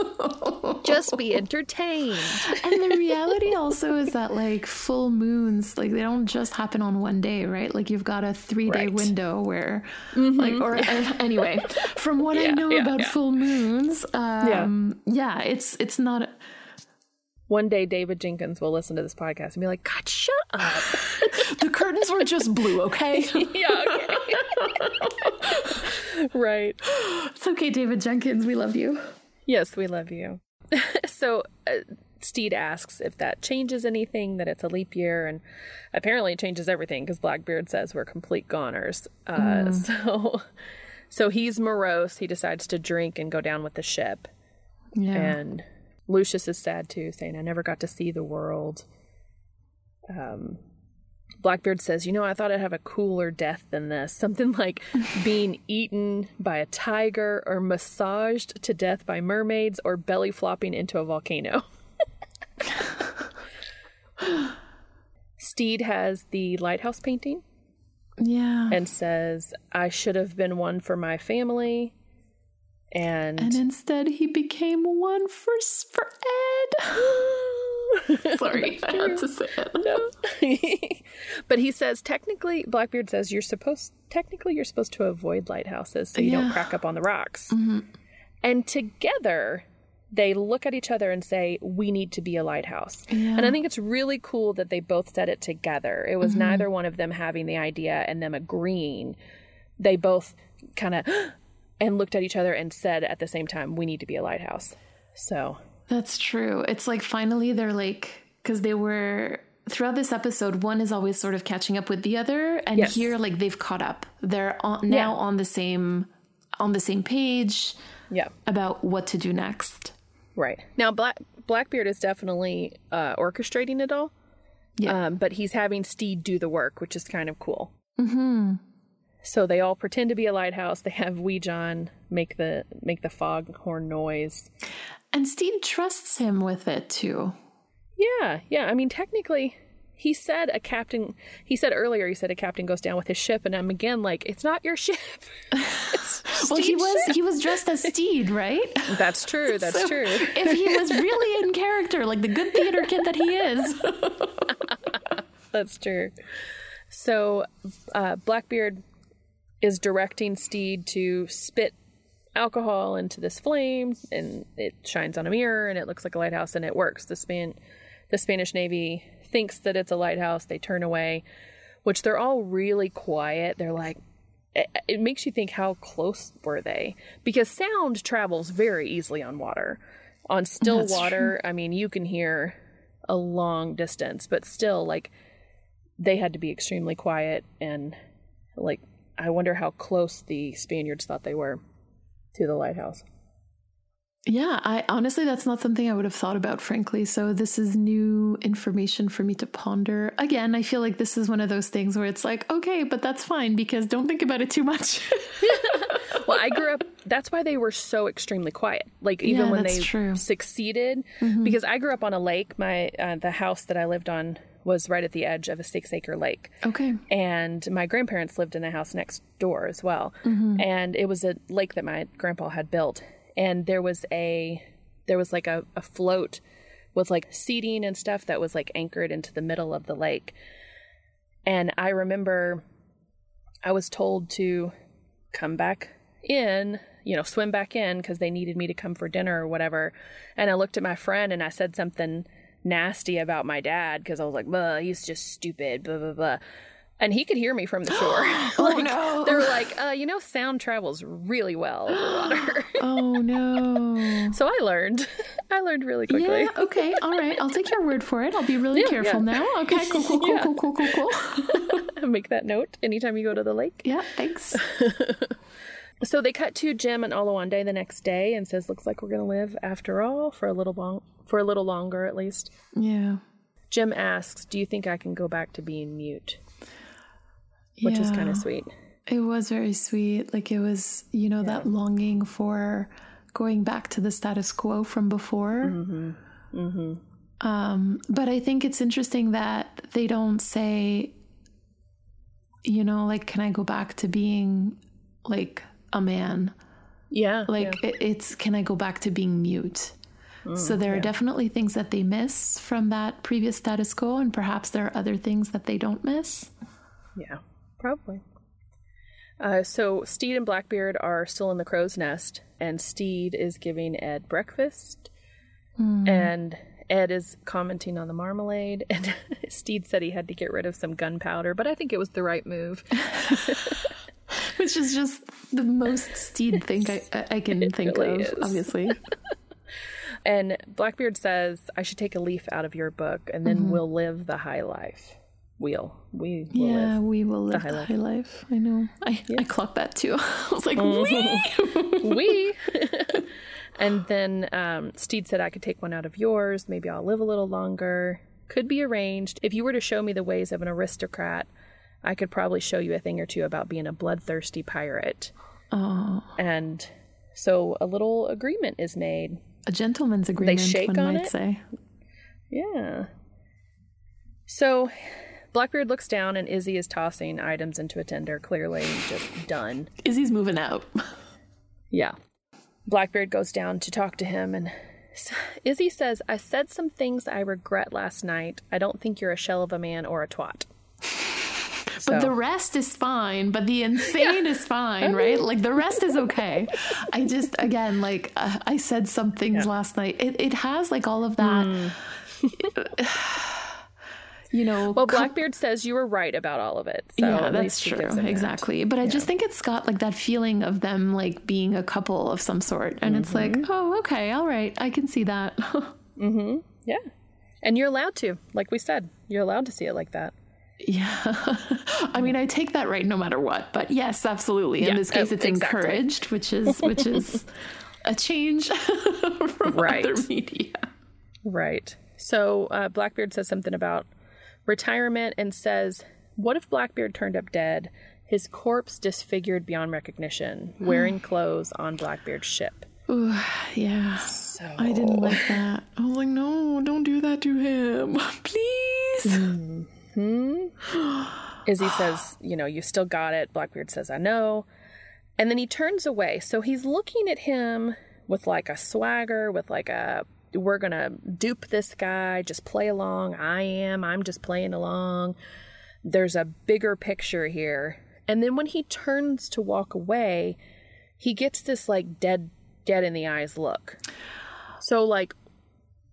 Speaker 1: Just be entertained.
Speaker 2: And the reality also is that like full moons, like they don't just happen on one day, right? Like you've got a three day right. window where, mm-hmm. like, or uh, anyway, from what yeah, I know yeah, about full moons, um, yeah. it's it's not
Speaker 1: one day David Jenkins will listen to this podcast and be like, God, shut up. [laughs]
Speaker 2: the curtains were just blue, okay? [laughs]
Speaker 1: yeah, okay. [laughs] right.
Speaker 2: It's okay, David Jenkins. We love you.
Speaker 1: Yes, we love you. so, uh, Stede asks if that changes anything, that it's a leap year, and apparently it changes everything because Blackbeard says we're complete goners. Uh, mm. So, so he's morose. He decides to drink and go down with the ship. Yeah. And Lucius is sad too, saying, I never got to see the world. Um, Blackbeard says, You know, I thought I'd have a cooler death than this. [laughs] Something like being eaten by a tiger or massaged to death by mermaids or belly flopping into a volcano. [laughs] Stede has the lighthouse painting.
Speaker 2: Yeah.
Speaker 1: And says, I should have been one for my family. And,
Speaker 2: and instead he became one for, for Ed. [gasps] Sorry, I had to say it.
Speaker 1: No. [laughs] but he says technically Blackbeard says you're supposed technically you're supposed to avoid lighthouses so you yeah. don't crack up on the rocks. Mm-hmm. And together they look at each other and say, We need to be a lighthouse. Yeah. And I think it's really cool that they both said it together. It was mm-hmm. neither one of them having the idea and them agreeing. They both kind of and looked at each other and said at the same time, "We need to be a lighthouse." So
Speaker 2: that's true. It's like finally they're like because they were throughout this episode. One is always sort of catching up with the other, and yes. here like they've caught up. They're on, now yeah. on the same on the same page.
Speaker 1: Yeah,
Speaker 2: about what to do next.
Speaker 1: Right now, Black Blackbeard is definitely uh, orchestrating it all. Yeah, um, but he's having Stede do the work, which is kind of cool.
Speaker 2: Hmm.
Speaker 1: So they all pretend to be a lighthouse. They have Wee John make the make the foghorn noise.
Speaker 2: And Stede trusts him with it too.
Speaker 1: Yeah, yeah. I mean, technically, he said a captain. He said earlier. He said a captain goes down with his ship, and I'm again like, it's not your ship. [laughs] [laughs]
Speaker 2: well, he was ship. he was dressed as Stede, right? [laughs]
Speaker 1: That's true. That's so true.
Speaker 2: if he was really in character, like the good theater kid that he is.
Speaker 1: That's true. So, uh, Blackbeard is directing Stede to spit alcohol into this flame and it shines on a mirror and it looks like a lighthouse and it works. The Span the Spanish Navy thinks that it's a lighthouse. They turn away, which they're all really quiet. They're like it, it makes you think how close were they? Because sound travels very easily on water. On still That's water, true. I mean, you can hear a long distance, but still like they had to be extremely quiet and like I wonder how close the Spaniards thought they were to the lighthouse.
Speaker 2: Yeah, I honestly that's not something I would have thought about frankly. So this is new information for me to ponder. Again, I feel like this is one of those things where it's like, okay, but that's fine because don't think about it too much. [laughs]
Speaker 1: well, I grew up that's why they were so extremely quiet. Like even
Speaker 2: Yeah,
Speaker 1: when they
Speaker 2: true.
Speaker 1: succeeded because I grew up on a lake. My uh, the house that I lived on was right at the edge of a 6-acre lake.
Speaker 2: okay.
Speaker 1: and my grandparents lived in a house next door as well Mm-hmm. and it was a lake that my grandpa had built and there was a there was like a, a float with like seating and stuff that was like anchored into the middle of the lake and i remember i was told to come back in you know swim back in because they needed me to come for dinner or whatever and i looked at my friend and i said something nasty about my dad because i was like "Buh, he's just stupid blah blah blah and he could hear me from the shore. [gasps] [laughs] like,
Speaker 2: no.
Speaker 1: They were like, uh, you know, sound travels really well [gasps] over water.
Speaker 2: Oh no. [laughs]
Speaker 1: so I learned. [laughs] I learned really quickly.
Speaker 2: Yeah, okay, all right. I'll take your word for it. I'll be really
Speaker 1: Yeah,
Speaker 2: careful
Speaker 1: yeah.
Speaker 2: now. Okay, cool, cool, cool, cool, cool, cool, cool.
Speaker 1: Make that note anytime you go to the lake.
Speaker 2: Yeah, thanks.
Speaker 1: So they cut to Jim and Oluwande the next day and says, "Looks like we're going to live after all for a little long, for a little longer at least."
Speaker 2: Yeah.
Speaker 1: Jim asks, "Do you think I can go back to being mute?" Which is kind of sweet.
Speaker 2: It was very sweet. Like it was, you know, that longing for going back to the status quo from before. Um, but I think it's interesting that they don't say, you know, like, can I go back to being like a man?
Speaker 1: Yeah,
Speaker 2: Like it, it's, can I go back to being mute? so there are definitely things that they miss from that previous status quo, and perhaps there are other things that they don't miss.
Speaker 1: Yeah, probably. Uh, so Stede and Blackbeard are still in the crow's nest, and Stede is giving Ed breakfast, and Ed is commenting on the marmalade. [laughs] And Stede said he had to get rid of some gunpowder, but I think it was the right move. [laughs] [laughs]
Speaker 2: which is just the most Stede thing I, I can think
Speaker 1: really
Speaker 2: of,
Speaker 1: is.
Speaker 2: obviously. [laughs]
Speaker 1: And Blackbeard says, "I should take a leaf out of your book, and then we'll live the high life. We'll we will
Speaker 2: yeah,
Speaker 1: live."
Speaker 2: we will live
Speaker 1: high
Speaker 2: the
Speaker 1: life.
Speaker 2: high life. I know. I, I clocked that too. [laughs] I was like,
Speaker 1: Mm-hmm.
Speaker 2: we.
Speaker 1: we. and then um, Stede said, I could take one out of yours. Maybe I'll live a little longer. Could be arranged. If you were to show me the ways of an aristocrat, I could probably show you a thing or two about being a bloodthirsty pirate.
Speaker 2: Oh,
Speaker 1: And so a little agreement is made.
Speaker 2: a gentleman's agreement, they
Speaker 1: shake
Speaker 2: one
Speaker 1: on
Speaker 2: might
Speaker 1: it?
Speaker 2: say.
Speaker 1: Yeah. So Blackbeard looks down, and Izzy is tossing items into a tender, clearly just done.
Speaker 2: Izzy's moving out.
Speaker 1: Yeah. Blackbeard goes down to talk to him, and Izzy says, I said some things I regret last night. I don't think you're a shell of a man or a twat.
Speaker 2: But the rest is fine. But the [laughs] insane is fine, right? Like the rest is okay. I just, again, like uh, I said some things last night. It, it has like all of that. [sighs] you know,
Speaker 1: Well, Blackbeard says you were right about all of it. So
Speaker 2: yeah, that's true.
Speaker 1: him that.
Speaker 2: Exactly. But I just think it's got like that feeling of them like being a couple of some sort. And it's like,
Speaker 1: Mm-hmm.
Speaker 2: oh, okay, all right. I can see that. [laughs]
Speaker 1: mm-hmm Yeah. And you're allowed to, like we said, you're allowed to see it like that.
Speaker 2: Yeah. [laughs] I mean, I take that right no matter what. But yes, absolutely. In
Speaker 1: Yeah,
Speaker 2: this case, it's
Speaker 1: exactly.
Speaker 2: encouraged, which is which is a change [laughs] from
Speaker 1: Right.
Speaker 2: other media.
Speaker 1: Right. So uh, Blackbeard says something about retirement and says, What if Blackbeard turned up dead, his corpse disfigured beyond recognition, [sighs] wearing clothes on Blackbeard's ship?
Speaker 2: Ooh, yeah.
Speaker 1: So
Speaker 2: I didn't like that. I was like, no, don't do that to him. [laughs] Please. Mm-hmm.
Speaker 1: Izzy says, You know, you still got it. Blackbeard says, I know. And then he turns away. So he's looking at him with like a swagger, with like a, we're going to dupe this guy, just play along. I am. I'm just playing along. There's a bigger picture here. And then when he turns to walk away, he gets this like dead, dead in the eyes look. So, like,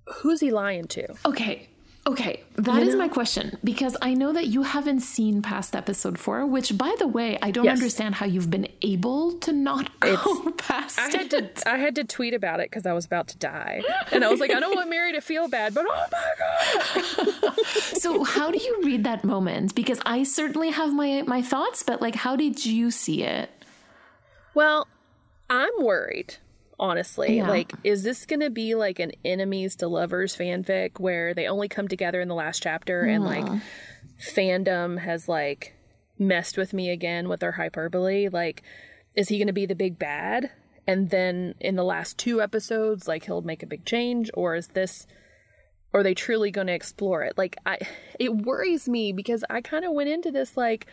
Speaker 1: who's he lying to?
Speaker 2: Okay. Okay, that is my question because I know that you haven't seen past episode four, which, by the way, I don't
Speaker 1: Yes.
Speaker 2: understand how you've been able to not [laughs] go past
Speaker 1: I had
Speaker 2: it.
Speaker 1: to I had to tweet about it because I was about to die, and I was like, I don't want Mary to feel bad, but oh my god!
Speaker 2: So, how do you read that moment? Because I certainly have my my thoughts, but like, how did you see it?
Speaker 1: Well, I'm worried honestly.
Speaker 2: Yeah.
Speaker 1: Like, is this going to be like an enemies to lovers fanfic where they only come together in the last chapter and like fandom has like messed with me again with their hyperbole? Like, is he going to be the big bad? And then in the last two episodes, like he'll make a big change, or is this, or are they truly going to explore it? Like, I, it worries me because I kind of went into this like,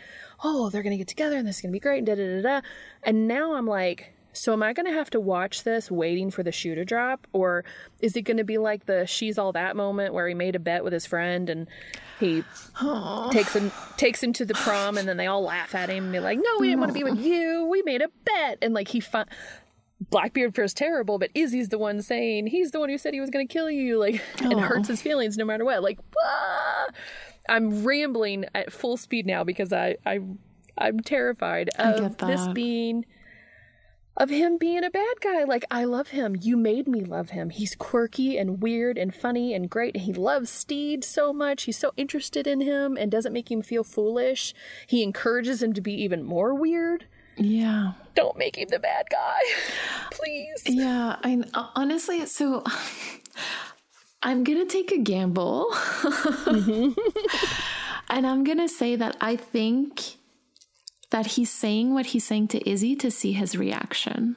Speaker 1: oh, they're going to get together and this is going to be great, and da da da da. And now I'm like, so am I going to have to watch this waiting for the shoe to drop, or is it going to be like the she's all that moment where he made a bet with his friend and he takes him takes him to the prom and then they all laugh at him and be like, no, we didn't want to be with you, we made a bet, and like he fi- Blackbeard feels terrible, but Izzy's the one saying he's the one who said he was going to kill you, like, and
Speaker 2: Aw.
Speaker 1: hurts his feelings no matter what. Like, ah! I'm rambling at full speed now because I, I, I'm terrified of this being, of him being a bad guy. Like, I love him. You made me love him. He's quirky and weird and funny and great. And he loves Stede so much. He's so interested in him and doesn't make him feel foolish. He encourages him to be even more weird.
Speaker 2: Yeah.
Speaker 1: Don't make him the bad guy, [laughs] please.
Speaker 2: Yeah, I honestly so [laughs] I'm going to take a gamble. Mm-hmm. [laughs] and I'm going to say that I think that he's saying what he's saying to Izzy to see his reaction.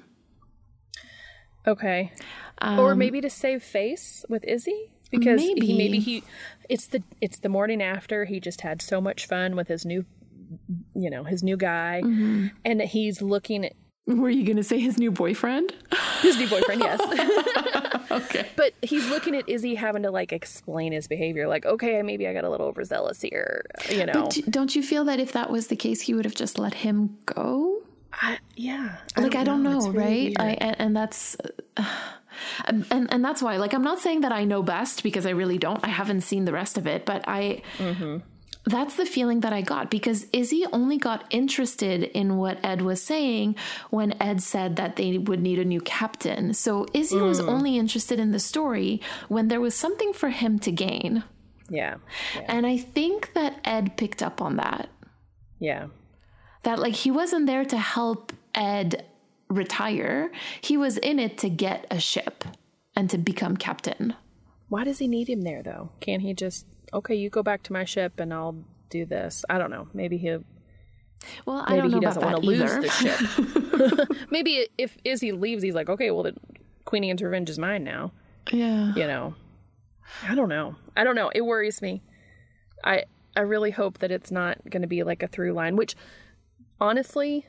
Speaker 1: Okay.
Speaker 2: Um,
Speaker 1: or maybe to save face with Izzy because
Speaker 2: Maybe.
Speaker 1: he maybe he it's the it's the morning after he just had so much fun with his new you know his new guy
Speaker 2: Mm-hmm.
Speaker 1: and he's looking at
Speaker 2: Were you going to say his new boyfriend?
Speaker 1: his new boyfriend yes [laughs]
Speaker 2: okay. [laughs]
Speaker 1: but he's looking at Izzy having to like explain his behavior like okay maybe I got a little overzealous here you know
Speaker 2: Do- Don't you feel that if that was the case, he would have just let him go?
Speaker 1: I, yeah
Speaker 2: like I don't know,
Speaker 1: It's really
Speaker 2: right? I and, and that's [sighs] uh, and and that's why. Like I'm not saying that I know best because I really don't. I haven't seen the rest of it, but I.
Speaker 1: Mm-hmm.
Speaker 2: That's the feeling that I got because Izzy only got interested in what Ed was saying when Ed said that they would need a new captain. So Izzy was
Speaker 1: Mm.
Speaker 2: only interested in the story when there was something for him to gain.
Speaker 1: yeah
Speaker 2: And I think that Ed picked up on that.
Speaker 1: yeah
Speaker 2: that like he wasn't there to help Ed retire. He was in it to get a ship and to become captain.
Speaker 1: why does he need him there though can't he just okay you go back to my ship and I'll do this I don't know maybe he
Speaker 2: Well, I
Speaker 1: maybe
Speaker 2: don't know
Speaker 1: he doesn't
Speaker 2: about
Speaker 1: want
Speaker 2: that
Speaker 1: to lose
Speaker 2: either.
Speaker 1: the ship. [laughs] maybe if Izzy leaves, he's like, okay, well, the Queen Anne's revenge is mine now.
Speaker 2: yeah.
Speaker 1: You know, I don't know. I don't know. It worries me. I I really hope that it's not going to be like a through line. Which, honestly,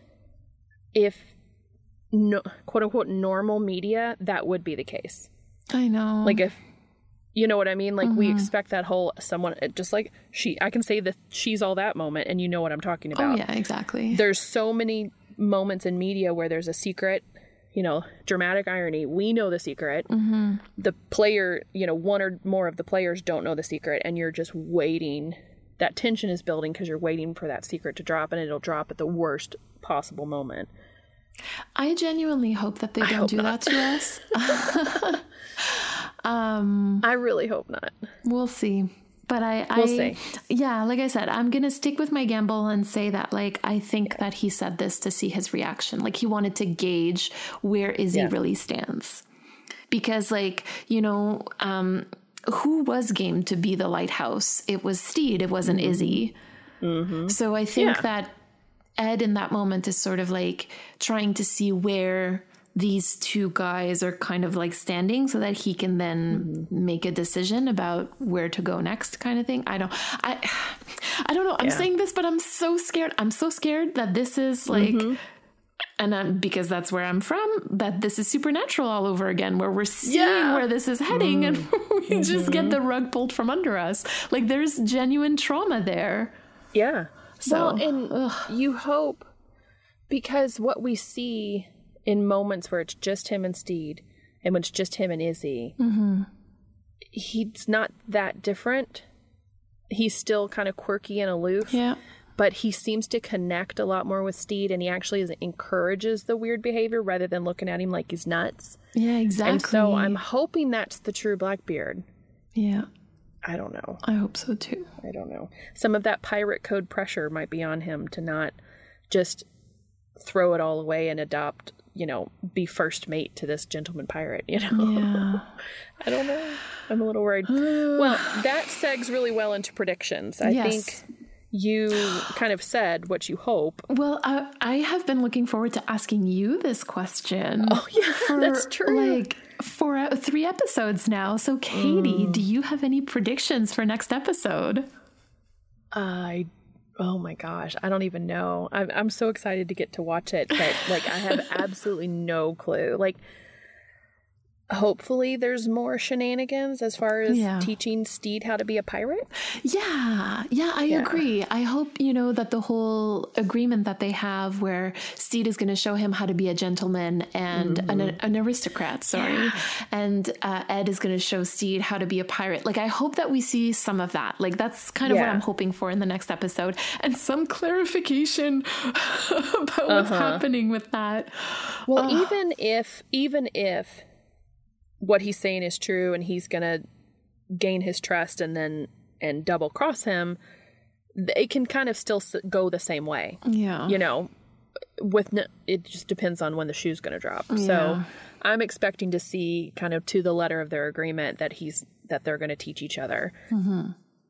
Speaker 1: if no quote unquote normal media, that would be the case.
Speaker 2: I know.
Speaker 1: Like if you know what I mean? Like we
Speaker 2: Mm-hmm.
Speaker 1: expect that whole someone just like she. I can say that she's all that moment, and you know what I'm talking about
Speaker 2: oh yeah, exactly.
Speaker 1: there's so many moments in media where there's a secret you know dramatic irony we know the secret
Speaker 2: Mm-hmm.
Speaker 1: the player you know one or more of the players don't know the secret and you're just waiting that tension is building because you're waiting for that secret to drop and it'll drop at the worst possible moment
Speaker 2: I genuinely hope that they don't do
Speaker 1: not.
Speaker 2: that to us. [laughs] [laughs] [laughs]
Speaker 1: Um, i really hope not
Speaker 2: We'll see. But I,
Speaker 1: We'll
Speaker 2: I
Speaker 1: see.
Speaker 2: yeah, like I said, I'm gonna stick with my gamble and say that like I think that he said this to see his reaction. Like he wanted to gauge where Izzy
Speaker 1: Yeah.
Speaker 2: really stands. Because like, you know, um who was game to be the lighthouse? It was Stede, it wasn't mm-hmm. Izzy. Mm-hmm. So I think
Speaker 1: Yeah.
Speaker 2: that Ed in that moment is sort of like trying to see where these two guys are kind of like standing so that he can then make a decision about where to go next kind of thing. I don't I I don't know. I'm
Speaker 1: Yeah.
Speaker 2: saying this but I'm so scared. I'm so scared that this is like
Speaker 1: Mm-hmm.
Speaker 2: and I'm, because that's where I'm from, that this is supernatural all over again, where we're seeing
Speaker 1: Yeah. Mm-hmm.
Speaker 2: where this is heading and [laughs] we just get the rug pulled from under us. Like there's genuine trauma there.
Speaker 1: yeah
Speaker 2: So,
Speaker 1: well and you hope because what we see in moments where it's just him and Stede and when it's just him and Izzy, mm-hmm. he's not that different. He's still kind of quirky and aloof,
Speaker 2: Yeah.
Speaker 1: but he seems to connect a lot more with Stede and he actually is, encourages the weird behavior rather than looking at him like he's nuts.
Speaker 2: Yeah, exactly.
Speaker 1: And so I'm hoping that's the true Blackbeard.
Speaker 2: Yeah,
Speaker 1: I don't know.
Speaker 2: I hope so too.
Speaker 1: I don't know. Some of that pirate code pressure might be on him to not just throw it all away and adopt you know, be first mate to this gentleman pirate, you know?
Speaker 2: Yeah. [laughs]
Speaker 1: I don't know. I'm a little worried. [sighs] well, that segs really well into predictions. I
Speaker 2: Yes.
Speaker 1: think you [gasps] kind of said what you hope.
Speaker 2: Well, I, I have been looking forward to asking you this question.
Speaker 1: Oh, [laughs] yeah,
Speaker 2: for
Speaker 1: that's true.
Speaker 2: Like for uh, three episodes now. So, Katie,
Speaker 1: Mm.
Speaker 2: do you have any predictions for next episode?
Speaker 1: I oh my gosh, I don't even know. I'm I'm so excited to get to watch it, but like I have [laughs] absolutely no clue. Like hopefully there's more shenanigans as far as
Speaker 2: Yeah.
Speaker 1: teaching Stede how to be a pirate.
Speaker 2: Yeah, yeah, I agree. I hope, you know, that the whole agreement that they have where Stede is going to show him how to be a gentleman and an, an aristocrat, sorry, and uh, Ed is going to show Stede how to be a pirate. Like, I hope that we see some of that. Like, that's kind of what I'm hoping for in the next episode and some clarification [laughs] about what's happening with that.
Speaker 1: Well, even if even if what he's saying is true and he's going to gain his trust and then and double cross him, it can kind of still go the same way.
Speaker 2: Yeah.
Speaker 1: you know with no, it just depends on when the shoe's going to drop so i'm expecting to see kind of to the letter of their agreement that he's that they're going to teach each other
Speaker 2: Mm-hmm.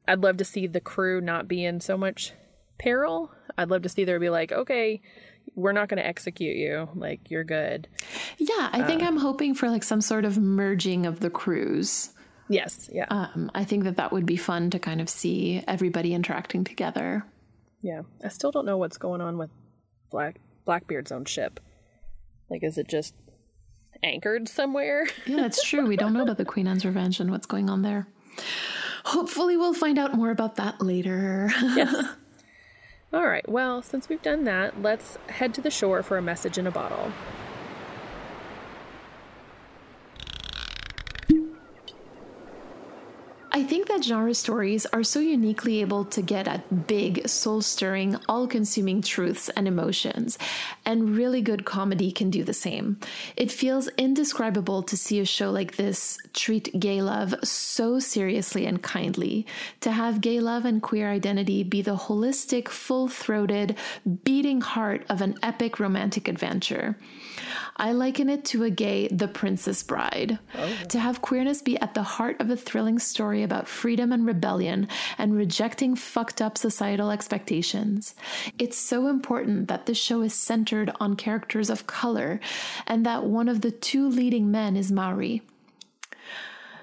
Speaker 1: i'd love to see the crew not be in so much peril i'd love to see there be like okay we're not going to execute you like you're good
Speaker 2: Yeah, I think I'm hoping for like some sort of merging of the crews.
Speaker 1: yes yeah
Speaker 2: Um, I think that that would be fun to kind of see everybody interacting together.
Speaker 1: yeah i still don't know what's going on with black blackbeard's own ship like is it just anchored somewhere
Speaker 2: Yeah, that's true. We don't know about the Queen Anne's Revenge and what's going on there. Hopefully, we'll find out more about that later.
Speaker 1: Yes. [laughs] All right. Well, since we've done that, let's head to the shore for a message in a bottle.
Speaker 2: I think that genre stories are so uniquely able to get at big, soul stirring, all consuming truths and emotions, and really good comedy can do the same. It feels indescribable to see a show like this treat gay love so seriously and kindly, to have gay love and queer identity be the holistic, full throated, beating heart of an epic romantic adventure. I liken it to a gay The Princess Bride. Oh. To have queerness be at the heart of a thrilling story about freedom and rebellion and rejecting fucked up societal expectations. It's so important that this show is centered on characters of color and that one of the two leading men is Maori.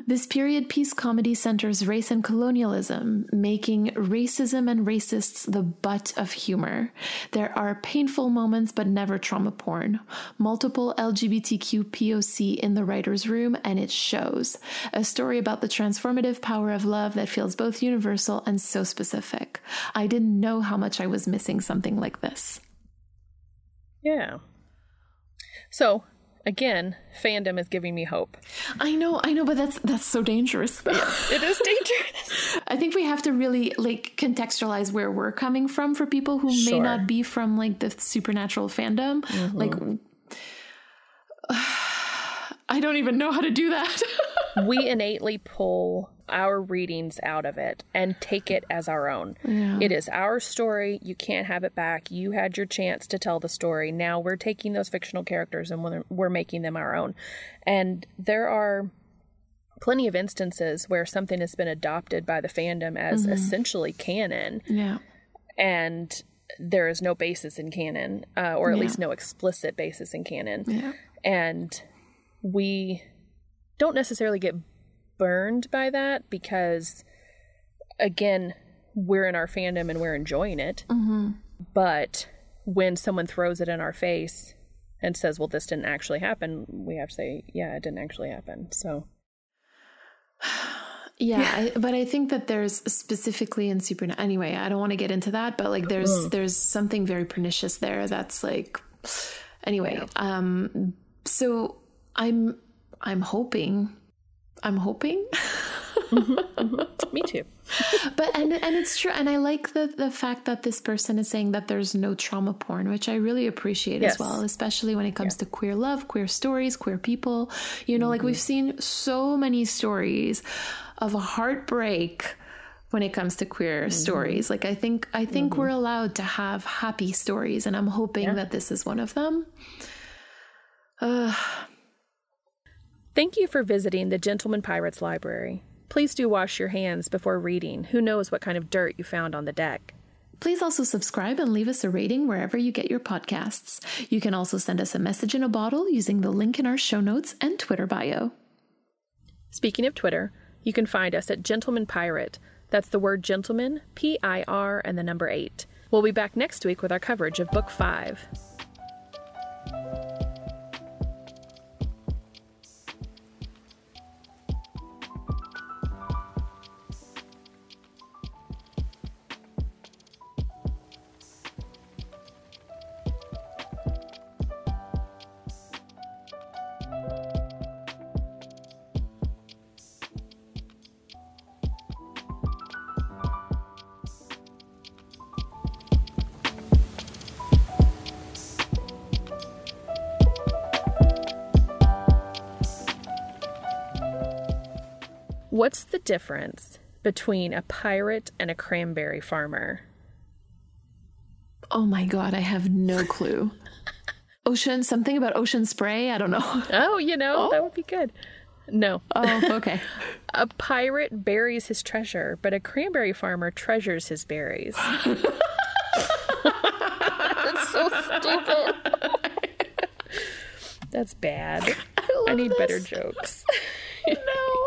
Speaker 2: This period piece comedy centers race and colonialism, making racism and racists the butt of humor. There are painful moments, but never trauma porn. Multiple LGBTQ POC in the writer's room, and it shows. A story about the transformative power of love that feels both universal and so specific. I didn't know how much I was missing something like this.
Speaker 1: Yeah. So, again, fandom is giving me hope.
Speaker 2: I know, I know, but that's that's so dangerous though.
Speaker 1: It is [laughs] dangerous.
Speaker 2: I think we have to really like contextualize where we're coming from for people who may
Speaker 1: Sure. Mm-hmm.
Speaker 2: not be from like the supernatural fandom. Like [sighs] I don't even know how to do that. [laughs]
Speaker 1: we innately pull our readings out of it and take it as our own. It is our story. You can't have it back. You had your chance to tell the story. Now we're taking those fictional characters and we're, we're making them our own. And there are plenty of instances where something has been adopted by the fandom as essentially canon
Speaker 2: yeah.
Speaker 1: and there is no basis in canon, uh, or at least no explicit basis in canon.
Speaker 2: Yeah.
Speaker 1: And we don't necessarily get burned by that because, again, we're in our fandom and we're enjoying it. But when someone throws it in our face and says, well, this didn't actually happen, we have to say, yeah, it didn't actually happen. So, [sighs]
Speaker 2: Yeah, I, but I think that there's specifically in super. Anyway, I don't want to get into that, but like there's there's something very pernicious there. That's like, [sighs] anyway. Um, so I'm I'm hoping, I'm hoping, [laughs]
Speaker 1: me too.
Speaker 2: but and and it's true, and I like the the fact that this person is saying that there's no trauma porn, which I really appreciate
Speaker 1: Yes.
Speaker 2: as well, especially when it comes to queer love, queer stories, queer people. You know, like we've mm-hmm. seen so many stories of a heartbreak when it comes to queer mm-hmm. stories. Like I think I think mm-hmm. we're allowed to have happy stories, and I'm hoping that this is one of them.
Speaker 1: Thank you for visiting the Gentleman Pirates Library. Please do wash your hands before reading. Who knows what kind of dirt you found on the deck?
Speaker 2: Please also subscribe and leave us a rating wherever you get your podcasts. You can also send us a message in a bottle using the link in our show notes and Twitter bio.
Speaker 1: Speaking of Twitter, you can find us at Gentleman Pirate. That's the word gentleman, P I R, and the number eight. We'll be back next week with our coverage of Book Five. Difference between a pirate and a cranberry farmer?
Speaker 2: Oh my god, I have no [laughs] clue. ocean, something about ocean spray? I don't know.
Speaker 1: Oh, you know, oh. that would be good. No.
Speaker 2: Oh, [laughs] okay.
Speaker 1: a pirate buries his treasure, but a cranberry farmer treasures his berries. [laughs] That's so stupid. That's bad. I, I need this. better jokes.
Speaker 2: no.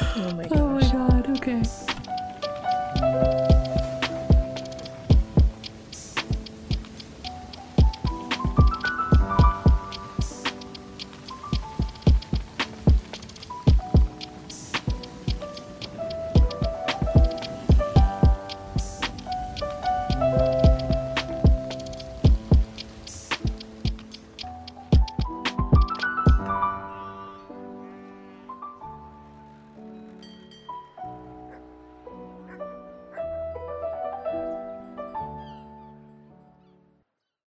Speaker 2: Oh my, oh my god, okay.